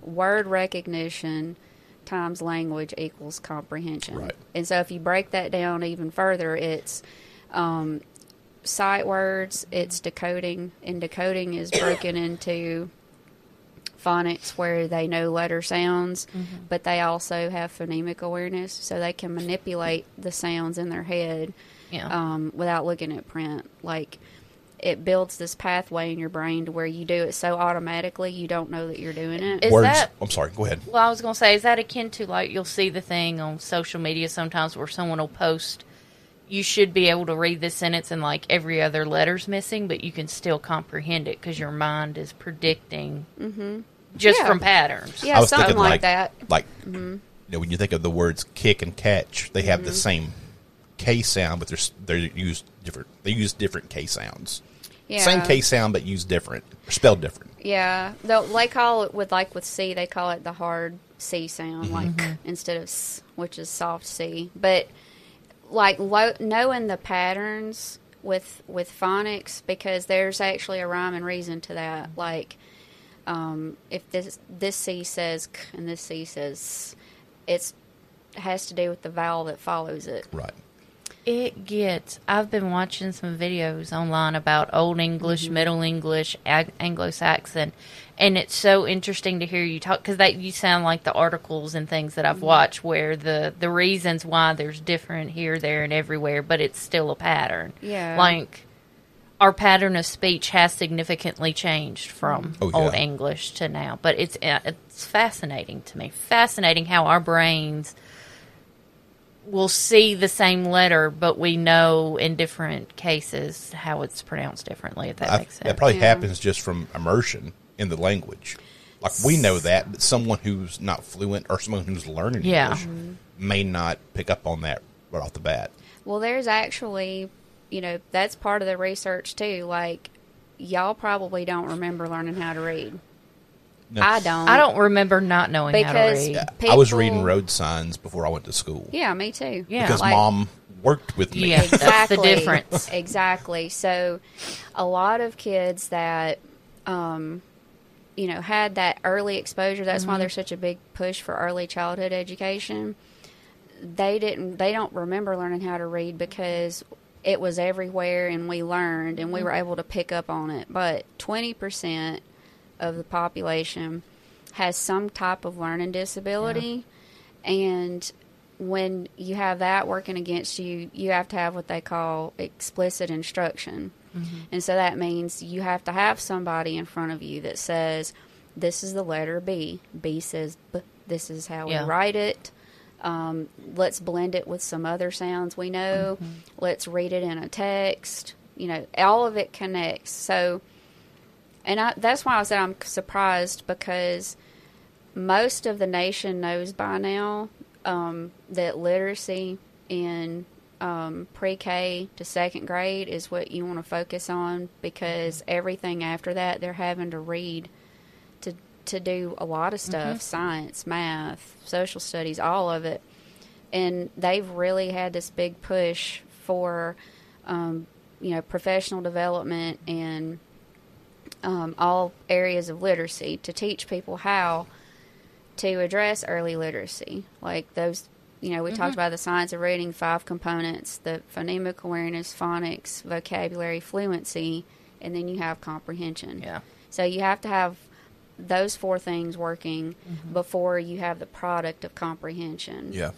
word recognition times language equals comprehension. Right. And so if you break that down even further, it's um, sight words, it's decoding, and decoding is broken into phonics where they know letter sounds, but they also have phonemic awareness, so they can manipulate the sounds in their head yeah. um, without looking at print. Like it builds this pathway in your brain to where you do it so automatically you don't know that you're doing it. Is Words. that- I'm sorry. Go ahead. Well, I was going to say, is that akin to like you'll see the thing on social media sometimes where someone will post, you should be able to read this sentence and like every other letter's missing, but you can still comprehend it because your mind is predicting just Yeah. from patterns. yeah, I was something like, like that. Mm-hmm. Like, you know, when you think of the words kick and catch, they have the same K sound, but they're they're used different. They use different K sounds. Yeah. Same K sound, but used different or spelled different. Yeah, They'll- they call it with like with C, they call it the hard C sound, Mm-hmm. like instead of S, which is soft C. But like lo- knowing the patterns with with phonics, because there's actually a rhyme and reason to that. Like, um, if this this C says K and this C says, S, it's has to do with the vowel that follows it. Right. It gets. I've been watching some videos online about Old English, mm-hmm. Middle English, Ag- Anglo-Saxon, and it's so interesting to hear you talk because that you sound like the articles and things that I've mm-hmm. watched where the the reasons why there's different here, there, and everywhere, but it's still a pattern. Yeah. like our pattern of speech has significantly changed from mm-hmm. Oh, Old. English to now, but it's uh, it's fascinating to me. Fascinating how our brains will see the same letter, but we know in different cases how it's pronounced differently. If that I- makes sense. that probably Yeah. happens just from immersion in the language. Like we know that, but someone who's not fluent or someone who's learning Yeah. English mm-hmm. may not pick up on that right off the bat. Well, there's actually, you know, that's part of the research too. Like, y'all probably don't remember learning how to read. No. I don't. I don't remember not knowing how to Because- read. Yeah. I was reading road signs before I went to school. Yeah, me too. Yeah. because Like- mom worked with me. Yeah. That's the difference. Exactly. So, a lot of kids that, um, you know, had that early exposure. That's Mm-hmm. why there's such a big push for early childhood education. They didn't. They don't remember learning how to read because it was everywhere, and we learned, and we were able to pick up on it. But twenty percent of the population has some type of learning disability, and when you have that working against you, you have to have what they call explicit instruction. And so that means you have to have somebody in front of you that says, This is the letter B. B says B. This is how Yeah. we write it. Um, let's blend it with some other sounds we know. Let's read it in a text. You know, all of it connects. So, and I, that's why I said I'm surprised because most of the nation knows by now um, that literacy in um, pre-K to second grade is what you want to focus on because everything after that they're having to read to to do a lot of stuff science math social studies all of it. And they've really had this big push for um, you know professional development and um, all areas of literacy to teach people how to address early literacy. Like those you know we talked about the science of reading five components the phonemic awareness phonics vocabulary fluency and then you have comprehension. Yeah. so you have to have those four things working before you have the product of comprehension. Yeah.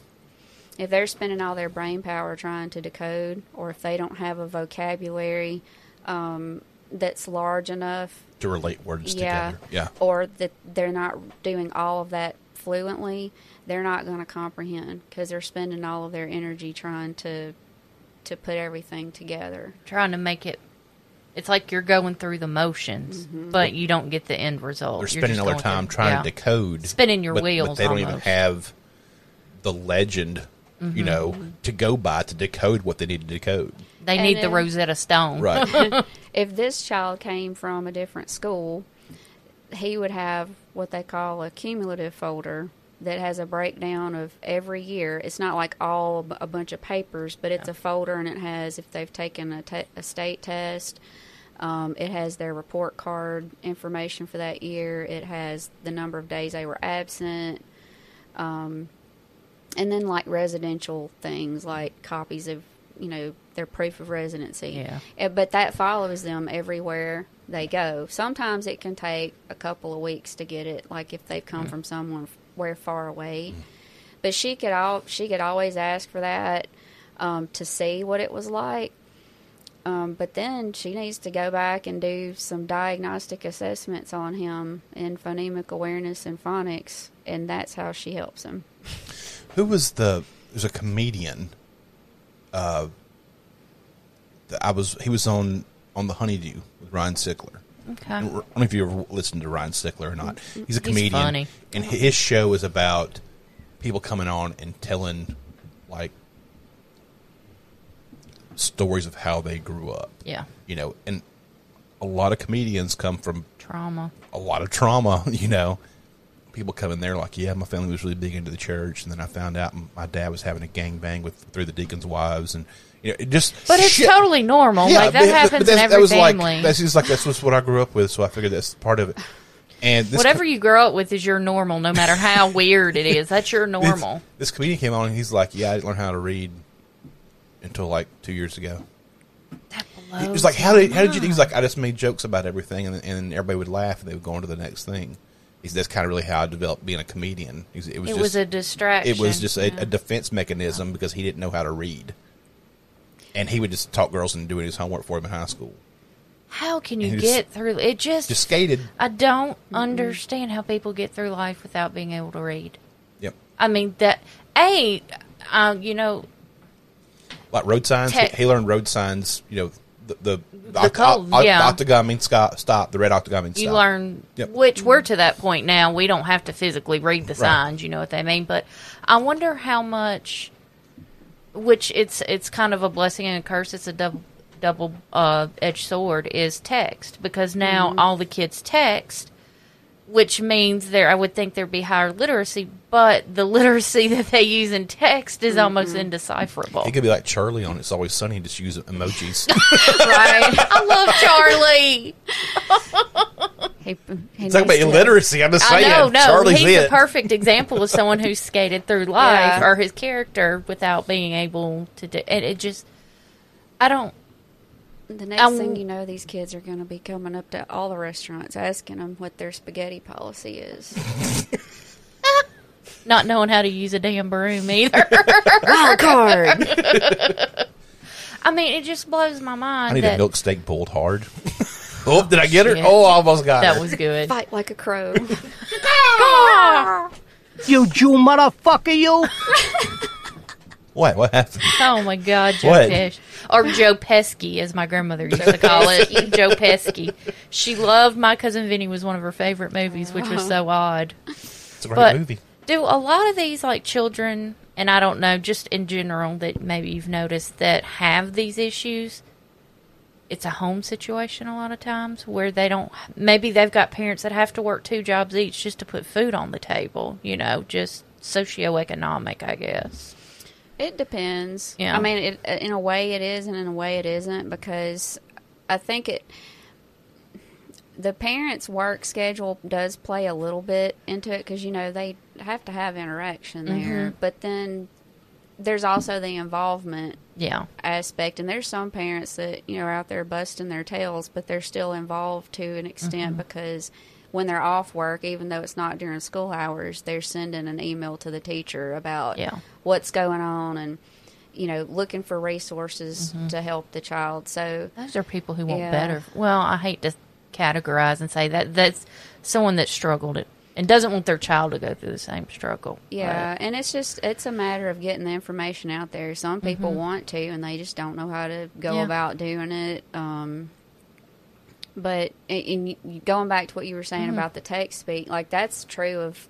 if they're spending all their brain power trying to decode, or if they don't have a vocabulary um, that's large enough, To relate words yeah, together. Yeah. or that they're not doing all of that fluently, they're not going to comprehend because they're spending all of their energy trying to to put everything together. Trying to make it. It's like you're going through the motions, Mm-hmm. but you don't get the end result. They're You're spending all their time through- trying yeah. to decode, Spinning your but, but wheels they don't even have the legend, Mm-hmm. you know, to go by to decode what they need to decode. They And need the Rosetta Stone. Right. If this child came from a different school, he would have what they call a cumulative folder that has a breakdown of every year. It's not like all a bunch of papers, but it's a folder and it has if they've taken a, te- a state test. Um, it has their report card information for that year. It has the number of days they were absent. Um, and then like residential things like copies of you know their proof of residency Yeah. Eh, but that follows them everywhere they go sometimes it can take a couple of weeks to get it like if they've come from somewhere far away but she could all she could always ask for that um, to see what it was like um, but then she needs to go back and do some diagnostic assessments on him in phonemic awareness and phonics and that's how she helps him Who was the? There's a comedian. Uh, I was. He was on on the Honeydew with Ryan Sickler. Okay. I don't know if you ever listened to Ryan Sickler or not. He's a comedian, funny. and his show is about people coming on and telling like stories of how they grew up. Yeah. You know, and a lot of comedians come from Trauma. a lot of trauma, you know. People come in there like, yeah, my family was really big into the church, and then I found out my dad was having a gang bang with through the deacons' wives, and you know, it just. But it's shit. totally normal. Yeah, like that but- but happens in every that was family. Like, that's just like that's just what I grew up with, so I figured that's part of it. And this Whatever co- you grow up with is your normal, no matter how weird it is. That's your normal. This, comedian came on, and he's like, "Yeah, I didn't learn how to read until like two years ago." That He was like, "How did how did you?" He was like, "I just made jokes about everything, and and everybody would laugh, and they would go on to the next thing." He "That's kind of really how I developed being a comedian." He said, It was It just, was a distraction. It was just a, yeah. a defense mechanism because he didn't know how to read, and he would just talk girls into doing his homework for him in high school. How can you and he just- get through it? Just, Just skated. I don't understand how people get through life without being able to read. Yep. I mean that a, uh, you know, Like road signs. Te- he, he learned road signs. You know, the the, The code, yeah. octagon means stop, stop. The red octagon means you stop. learn Yep. which we're to that point now we don't have to physically read the Right. signs you know what they mean but i wonder how much which it's it's kind of a blessing and a curse it's a double double uh, edged sword is text because now all the kids text which means there i would think there'd be higher literacy but the literacy that they use in text is almost indecipherable It could be like Charlie on It's Always Sunny just use emojis. right? i love charlie he, he Talk about needs to- illiteracy. I'm just I saying. know, no, Charlie's he's it. a perfect example of someone who skated through life Yeah. or his character without being able to do. And it just, I don't. The next Um, thing you know, these kids are going to be coming up to all the restaurants asking them what their spaghetti policy is. Not knowing how to use a damn broom either. Wild card. I mean, it just blows my mind I need that a milk steak pulled hard. oh, did I get her? shit. Oh, I almost got that her. That was good. Fight like a crow. You Jew motherfucker, you! What? What happened? Oh my God, Joe What? Pesci. Or Joe Pesky, as my grandmother used to call it. Joe Pesky. She loved My Cousin Vinny was one of her favorite movies, which was so odd. It's a great But- movie. do a lot of these like children and i don't know just in general that maybe you've noticed that have these issues it's a home situation a lot of times where they don't maybe they've got parents that have to work two jobs each just to put food on the table you know just socioeconomic i guess It depends. Yeah. I mean, it, uh, in a way it is, and in a way it isn't, because I think it. The parents' work schedule does play a little bit into it because you know they have to have interaction there, mm-hmm. but then there's also the involvement yeah aspect, and there's some parents that you know are out there busting their tails, but they're still involved to an extent mm-hmm. because when they're off work, even though it's not during school hours, they're sending an email to the teacher about Yeah. what's going on and you know looking for resources to help the child. So those are people who want Yeah. better well i hate to categorize and say that that's someone that struggled it and doesn't want their child to go through the same struggle yeah, and it's just it's a matter of getting the information out there. Some people want to, and they just don't know how to go Yeah. about doing it. Um, but in, in going back to what you were saying mm-hmm. about the text speak, like that's true of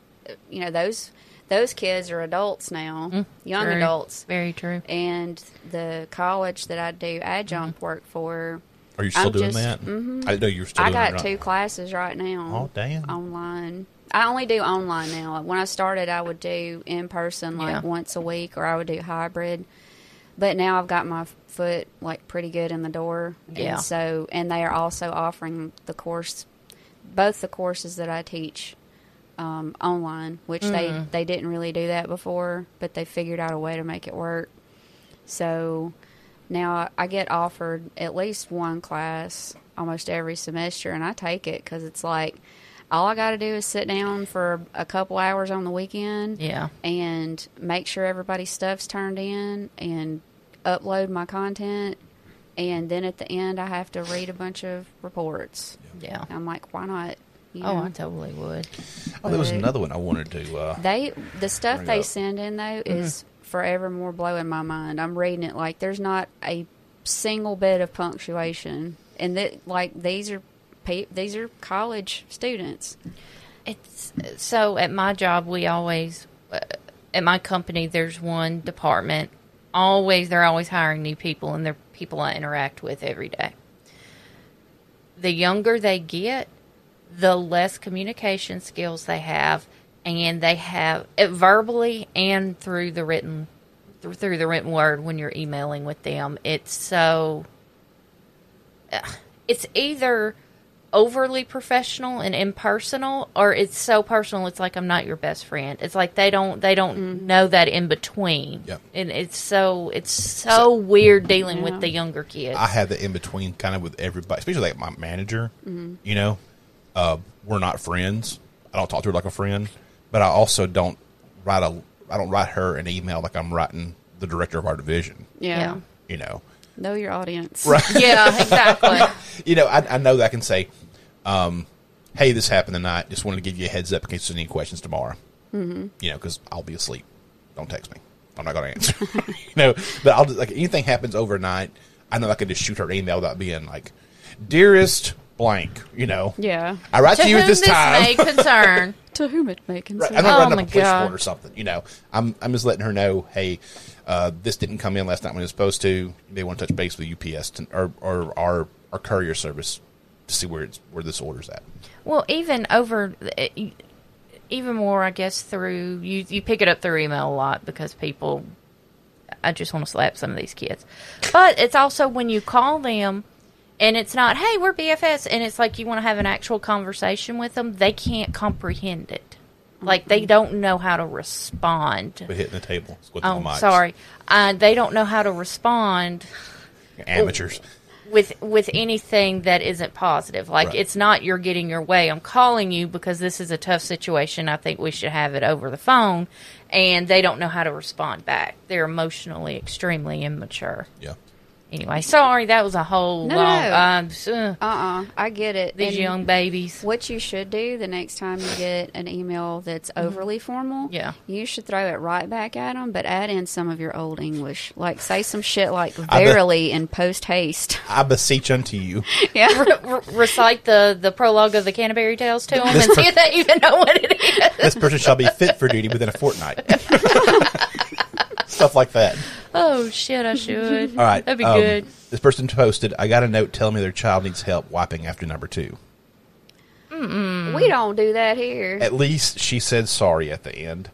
you know those those kids are adults now, mm-hmm. young True. adults, very true and the college that I do adjunct mm-hmm. work for. Are you still I'm doing just- that? mhm. I know you're still doing that. I doing got it. two classes right now. Oh, damn. Online. I only do online now. When I started, I would do in person like Yeah. once a week, or I would do hybrid. But now I've got my foot like pretty good in the door, Yeah. and so and they are also offering the course, both the courses that I teach um, online, which Mm. they they didn't really do that before, but they figured out a way to make it work. So now I- I get offered at least one class almost every semester, and I take it because it's like all I got to do is sit down for a couple hours on the weekend yeah and make sure everybody's stuff's turned in and upload my content. And then at the end, I have to read a bunch of reports. yeah I'm like, why not? You Oh, know? I totally would. Oh, there was another one I wanted to. Uh, They the stuff they up. send in though Mm-hmm. is forever more blowing my mind. I'm reading it like there's not a single bit of punctuation, and that like these are pe- these are college students. It's so at my job we always uh, at my company there's one department always they're always hiring new people and they're people I interact with every day. The younger they get, the less communication skills they have and they have it verbally and through the written through the written word when you're emailing with them. It's so eh, it's either overly professional and impersonal or it's so personal it's like I'm not your best friend. It's like they don't they don't know that in between. Yep. And it's so it's so, weird dealing Yeah. with the younger kids. I have the in between kind of with everybody, especially like my manager. Mm-hmm. You know, uh, we're not friends. I don't talk to her like a friend, but I also don't write a. I don't write her an email like I'm writing the director of our division. Yeah, You know, know your audience. right? yeah, exactly. you know, I, I know that I can say, um, "Hey, this happened tonight. Just wanted to give you a heads up in case there's any questions tomorrow." Mm-hmm. You know, because I'll be asleep. Don't text me. I'm not going to answer. you know, but I'll just, like anything happens overnight. I know I can just shoot her an email without being like, "Dearest blank," you know. Yeah. I write To to you at this this time. may concern. To whom it may Right, concern. I'm not Oh writing up a police God. report or something. You know, I'm I'm just letting her know, hey, uh, this didn't come in last night when it was supposed to. They want to touch base with UPS to, or or our our courier service to see where it's where this order's at. Well, even over, eh, even more, I guess through you. You pick it up through email a lot because people. I just want to slap some of these kids, but it's also when you call them, and it's not, "Hey, we're BFS," and it's like you want to have an actual conversation with them. They can't comprehend it, like they don't know how to respond. But hitting the table, Oh, the mics. sorry, uh, they don't know how to respond amateurs. with with anything that isn't positive. Like Right. it's not you're getting your way. I'm calling you because this is a tough situation. I think we should have it over the phone, and they don't know how to respond back. They're emotionally extremely immature. Yeah, Anyway, sorry that was a whole No, long. no. Um, uh, Uh-uh. I get it. these And young babies. What you should do the next time you get an email that's overly formal, Mm-hmm. Yeah. you should throw it right back at them, but add in some of your old English. Like say some shit like I bet- verily and post haste. I beseech unto you. yeah. R- recite the, the prologue of the Canterbury Tales to them and see if they even know what it is. This person shall be fit for duty within a fortnight. Stuff like that. Oh shit! I should. All right, that'd be um, good. This person posted, "I got a note telling me their child needs help wiping after number two. We don't do that here. At least she said sorry at the end.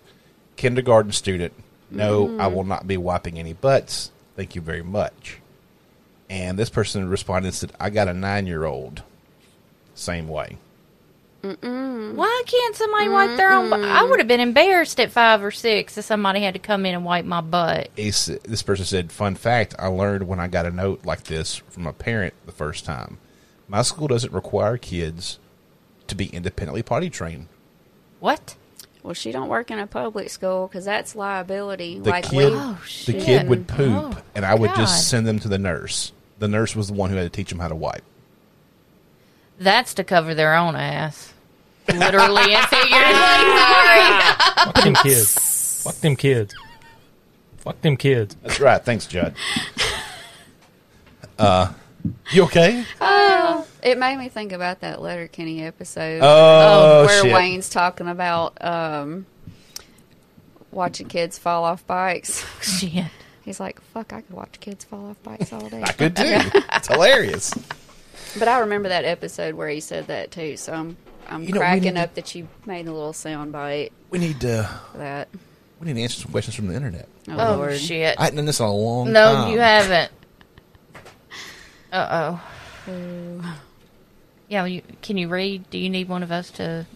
Kindergarten student, no, I will not be wiping any butts. Thank you very much. And this person responded and said, I got a nine year old. Same way. Why can't somebody wipe their own butt? I would have been embarrassed at five or six if somebody had to come in and wipe my butt. He This person said, Fun fact, I learned when I got a note like this from a parent the first time. My school doesn't require kids to be independently potty trained. What? Well, she don't work in a public school because that's liability. The like kid, we, Oh, the kid would poop, Oh, and I would God. just send them to the nurse. The nurse was the one who had to teach them how to wipe. That's to cover their own ass. Literally and figuratively. Sorry. Fuck them kids. Fuck them kids. Fuck them kids. That's right. Thanks, Judd. Uh, you okay? Oh, it made me think about that Letterkenny episode. Oh, where shit. Wayne's talking about um, watching kids fall off bikes. Shit. He's like, "Fuck, I could watch kids fall off bikes all day." I could too. it's hilarious. But I remember that episode where he said that too. So I'm I'm You know, cracking need to- up that you made a little sound bite We need to that. we need to answer some questions from the internet. Oh, Oh, Lord. shit. I hadn't done this in a long No, time. you haven't. Uh oh. Yeah, you, can you read? Do you need one of us to?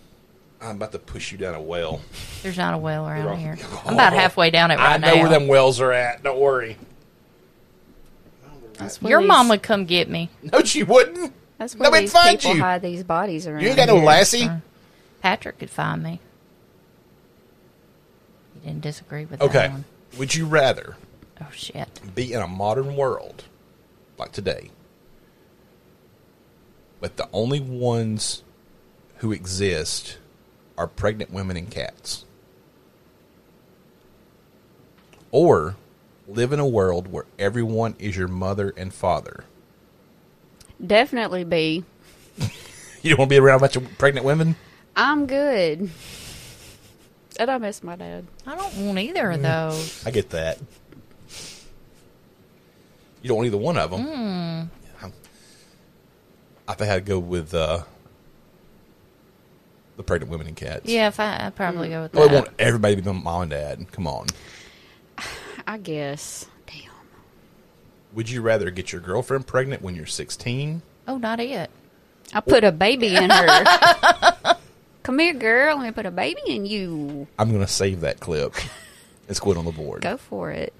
I'm about to push you down a well. There's not a well around You're here. on- I'm about halfway down it right now. I know now. where them wells are at. Don't worry. Your these- mom would come get me. No, she wouldn't. That's where Nobody'd these find people you. hide these bodies around. You ain't got no here. lassie. Uh-huh. Patrick could find me. He didn't disagree with Okay. that one. Okay. Would you rather Oh shit. be in a modern world like today, but the only ones who exist are pregnant women and cats? Or live in a world where everyone is your mother and father? Definitely be. You don't want to be around a bunch of pregnant women? I'm good. And I miss my dad. I don't want either of those. I get that. You don't want either one of them. Hmm. I think I'd go with uh, the pregnant women and cats. Yeah, if I, I'd probably go with Well, I that. want everybody to be my mom and dad. Come on. I guess. Damn. Would you rather get your girlfriend pregnant when you're 16? oh, not it. I put a baby in her. Come here, girl. Let me put a baby in you. I'm going to save that clip. It's going on the board. Go for it.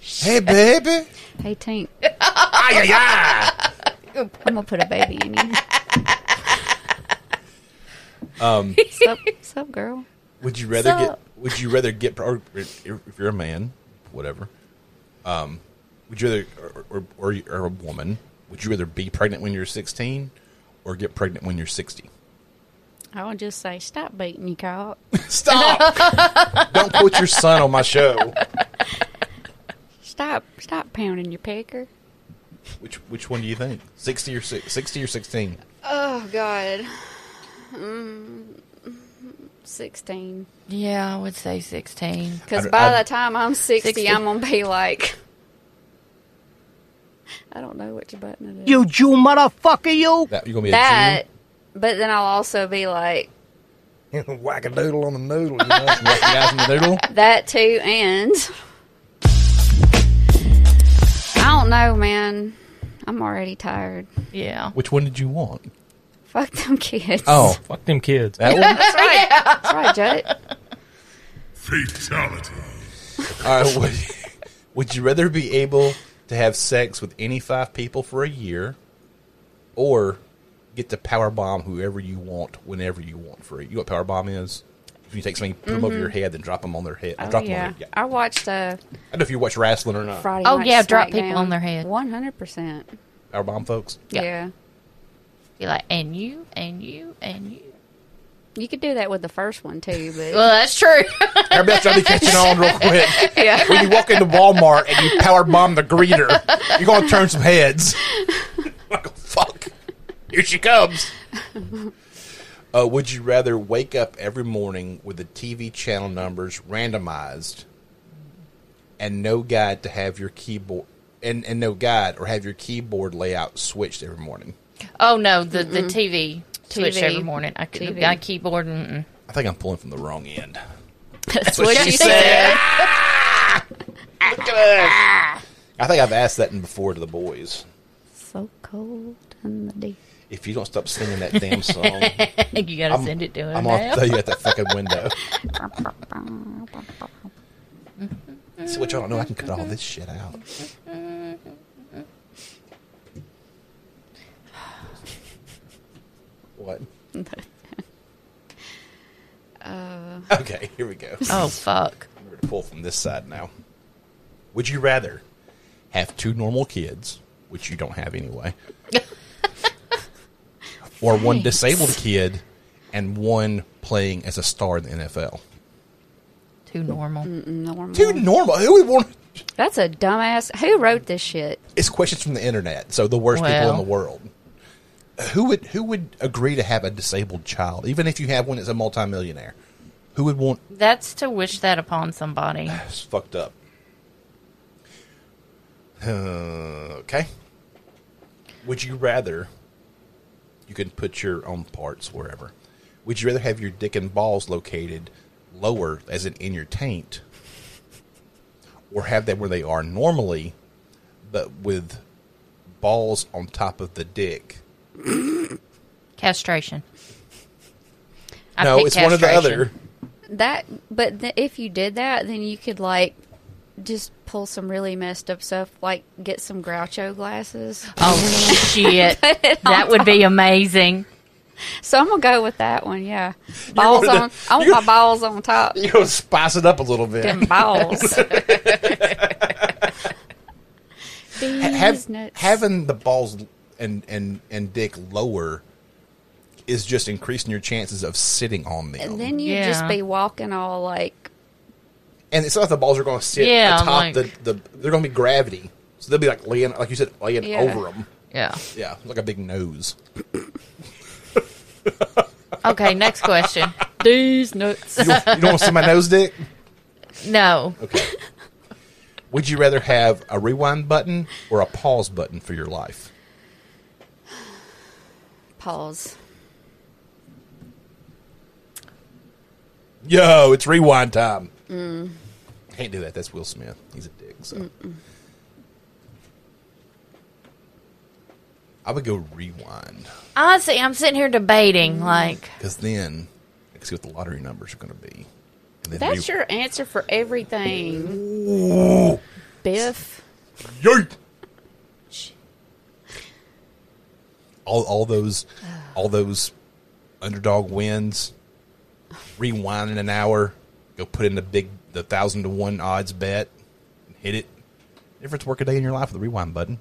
Hey, baby. Hey, Tink. Ay, ay, ay. I'm gonna put a baby in you. um. Sup, sup, girl. Would you rather So- get? Would you rather get? Or if you're a man, whatever. Um, would you rather, or, or, or, or a woman? Would you rather be pregnant when you're 16, or get pregnant when you're 60? I would just say, stop beating your cock. Stop! Don't put your son on my show. Stop, stop pounding your pecker. Which which one do you think? Sixty or sixty or sixteen? Oh God. Mm, Sixteen. Yeah, I would say 16. Because by I- the time I'm 60, 60. I'm gonna be like, I don't know which button it is. You Jew motherfucker, you. That you gonna be that, but then I'll also be like Whack a doodle on the noodle. You know? a Jew? What, guys in the noodle? that too, and I don't know, man. I'm already tired. Yeah. Which one did you want? Fuck them kids. Oh, Fuck them kids. that one. that's right. That's right, Judge. Fatality. All right. Would, would you rather be able to have sex with any five people for a year, or get to power bomb whoever you want whenever you want for it. You know what power bomb is? If you take something, put them over your head, then drop them on their head. Oh, drop 'em on their, yeah. I watched uh, I don't know if you watch wrestling or not. Friday. Oh, yeah, drop people on their head. One hundred percent. Power bomb, folks. Yeah. Yeah. You're like, and you, and you, and you. You could do that with the first one too, but Well, that's true. Everybody's trying to be catching on real quick. yeah. When you walk into Walmart and you power bomb the greeter, you're going to turn some heads. like, oh, fuck. Here she comes. Uh, would you rather wake up every morning with the TV channel numbers randomized and no guide to have your keyboard and, and no guide or have your keyboard layout switched every morning? oh, no, the, the TV switch TV. every morning. I could TV. got keyboard. Mm-mm. I think I'm pulling from the wrong end. That's what what she she said. I think I've asked that in before to the boys. So cold in the deep. If you don't stop singing that damn song, you got to send it to him I'm now. gonna throw you at that fucking window. See what y'all don't know? I can cut all this shit out. What? Uh, Okay, here we go. Oh, fuck. We're gonna pull from this side now. Would you rather have two normal kids, which you don't have anyway, or one disabled kid and one playing as a star in the NFL? Too normal. normal. Two normal. Who would want? That's a dumbass. Who wrote this shit? It's questions from the internet. So the worst people in the world. Who would who would agree to have a disabled child, even if you have one that's a multimillionaire? Who would want? That's to wish that upon somebody. It's fucked up. Uh, okay. Would you rather? You can put your own parts wherever. Would you rather have your dick and balls located lower, as in in your taint, or have them where they are normally, but with balls on top of the dick? Castration. I no, pick it's one or the other. That, but th- if you did that, then you could like just pull some really messed up stuff, like get some Groucho glasses. Oh shit, that would be amazing. So I'm gonna go with that one. Yeah, balls gonna- on. I want my balls on top. You're gonna spice it up a little bit. Them balls. have, These nuts. having the balls and, and, and dick lower is just increasing your chances of sitting on them. and then you would just be walking all like and it's not like the balls are going to sit Yeah, atop like- the, the. They're going to be gravity, so they'll be like laying, like you said, laying Yeah. over them. Yeah. Yeah, like a big nose. Okay, next question. these nuts. You don't, you don't want to see my nose dick? No. Okay. Would you rather have a rewind button or a pause button for your life? Pause. Yo, it's rewind time. Mm. Can't do that. That's Will Smith. He's a dick. So I would go rewind Honestly, I'm sitting here debating. Mm. Like, because then I can see what the lottery numbers are going to be. And then That's re- your answer for everything. Biff. Yeet. All all those all those underdog wins. Rewind in an hour. Go put in the big the thousand to one odds bet. Hit it. If it's work a day in your life with a rewind button.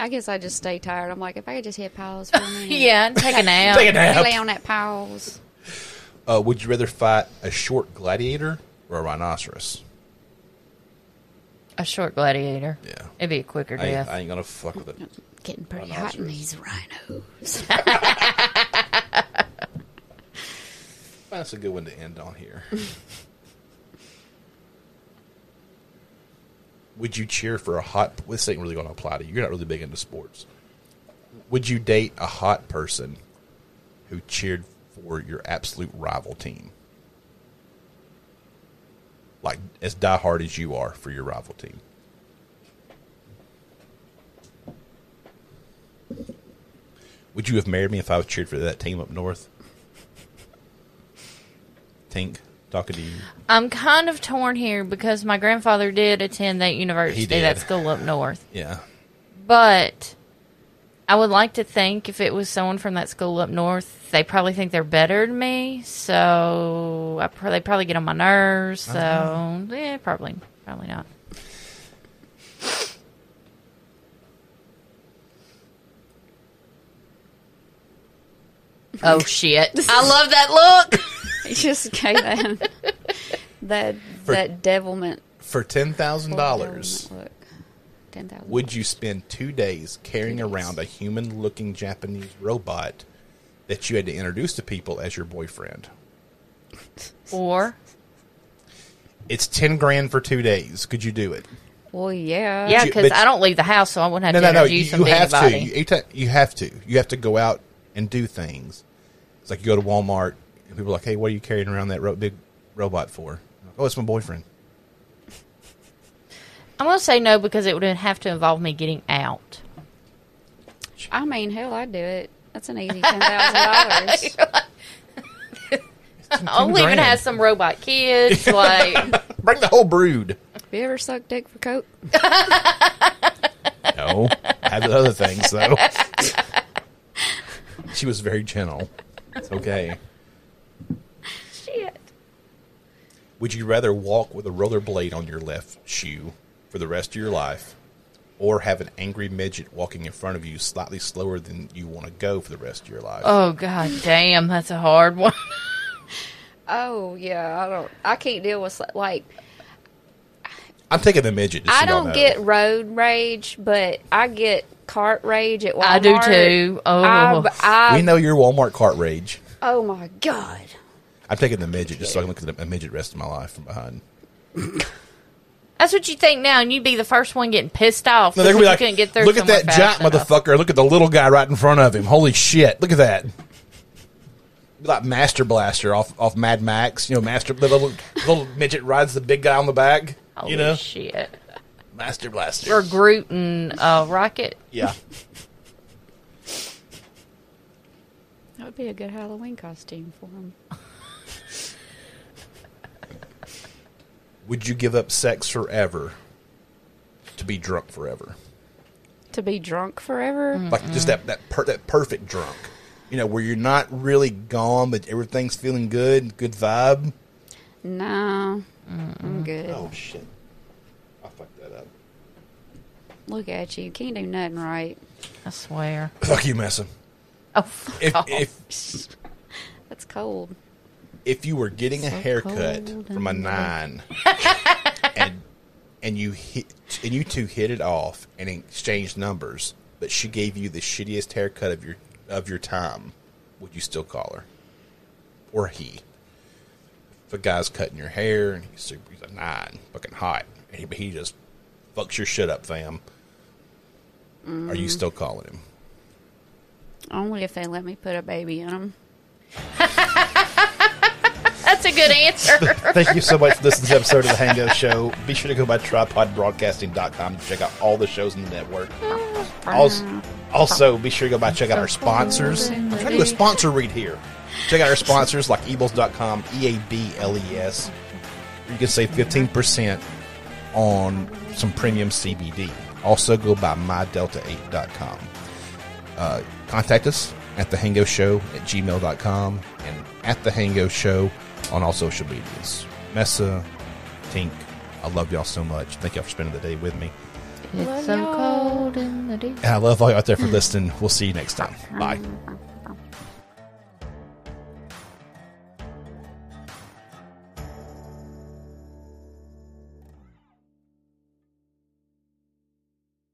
I guess I just stay tired. I'm like, if I could just hit pause for a minute. yeah, take a nap. Take a nap. Lay on that pause. Uh, would you rather fight a short gladiator or a rhinoceros? A short gladiator. Yeah. It'd be a quicker I ain't, death. I ain't gonna fuck with it. Getting pretty hot in these rhinos. That's a good one to end on here. Would you cheer for a hot? This ain't really going to apply to you. You're not really big into sports. Would you date a hot person who cheered for your absolute rival team? Like as diehard as you are for your rival team. Would you have married me if I was cheered for that team up north? Tink, talking to you. I'm kind of torn here because my grandfather did attend that university, did. that school up north. Yeah. But I would like to think if it was someone from that school up north, they probably think they're better than me. So I pro- they probably get on my nerves. So Uh-huh. yeah, probably, probably not. Oh, oh shit! I love that look. He just gave that that that devilment. For ten thousand dollars, devilment look. Ten thousand. would you spend two days carrying Two days. around a human-looking Japanese robot that you had to introduce to people as your boyfriend? Or It's ten grand for two days. Could you do it? Well, yeah. yeah, you- because but- I don't leave the house, so I wouldn't have No, to no, no. You, introduce you to have anybody. You, you ta- you have to. You have to go out and do things. It's like you go to Walmart and people are like, "Hey, what are you carrying around that ro- big robot for?" Oh, it's my boyfriend. I'm gonna say no because it would have to involve me getting out. I mean, hell, I'd do it. That's an easy ten thousand dollars. I'll even grand. have some robot kids. Like, Bring the whole brood. Have you ever sucked dick for coke? No, I had other things though. she was very gentle. It's okay. shit. Would you rather walk with a roller blade on your left shoe for the rest of your life, or have an angry midget walking in front of you slightly slower than you want to go for the rest of your life? Oh god damn, that's a hard one. Oh yeah, I don't. I can't deal with like. I'm taking the midget. I y'all don't get road rage, but I get cart rage at Walmart. I do too. Oh. I, I, We know your Walmart cart rage. oh my god. I'm taking the midget just so I can look at the- a midget rest of my life from behind. That's what you think now, and you'd be the first one getting pissed off. No, they're gonna be like, couldn't get through look at that giant enough." motherfucker. Look at the little guy right in front of him. Holy shit! Look at that. Like Master Blaster off off Mad Max. You know, Master the little little midget rides the big guy on the back. Holy you know, shit. Master Blaster. Or Groot and uh, Rocket. yeah. That would be a good Halloween costume for him. Would you give up sex forever to be drunk forever? To be drunk forever? Like just that that per, that perfect drunk. You know, where you're not really gone, but everything's feeling good, good vibe. No, I'm good. Oh shit! I up. Look at you. Can't do nothing right. I swear. Fuck you, Messa. Oh, fuck If off. if That's cold. if you were getting a So haircut cold from a and nine, and and you hit and you two hit it off and exchanged numbers, but she gave you the shittiest haircut of your of your time, would you still call her, or he? If a guy's cutting your hair and he's super, he's a nine, fucking hot, and he, but he just fucks your shit up, fam. Are you still calling him? Only if they let me put a baby in them. That's a good answer. Thank you so much for listening to this episode of The Hango Show. Be sure to go by tripodbroadcasting.com to check out all the shows in the network. Mm, also, also be sure to go by check out our sponsors. I'm trying to do a sponsor read here. Check out our sponsors like eables.com, E A B L E S. You can save 15% on some premium CBD. Also, go by mydelta8.com. Uh, contact us at the Hango Show at gmail.com and at the Hango Show on all social medias. Messa, Tink, I love y'all so much. Thank y'all for spending the day with me. it's so cold in the deep. And I love all you out there for listening. We'll see you next time. Bye. Bye.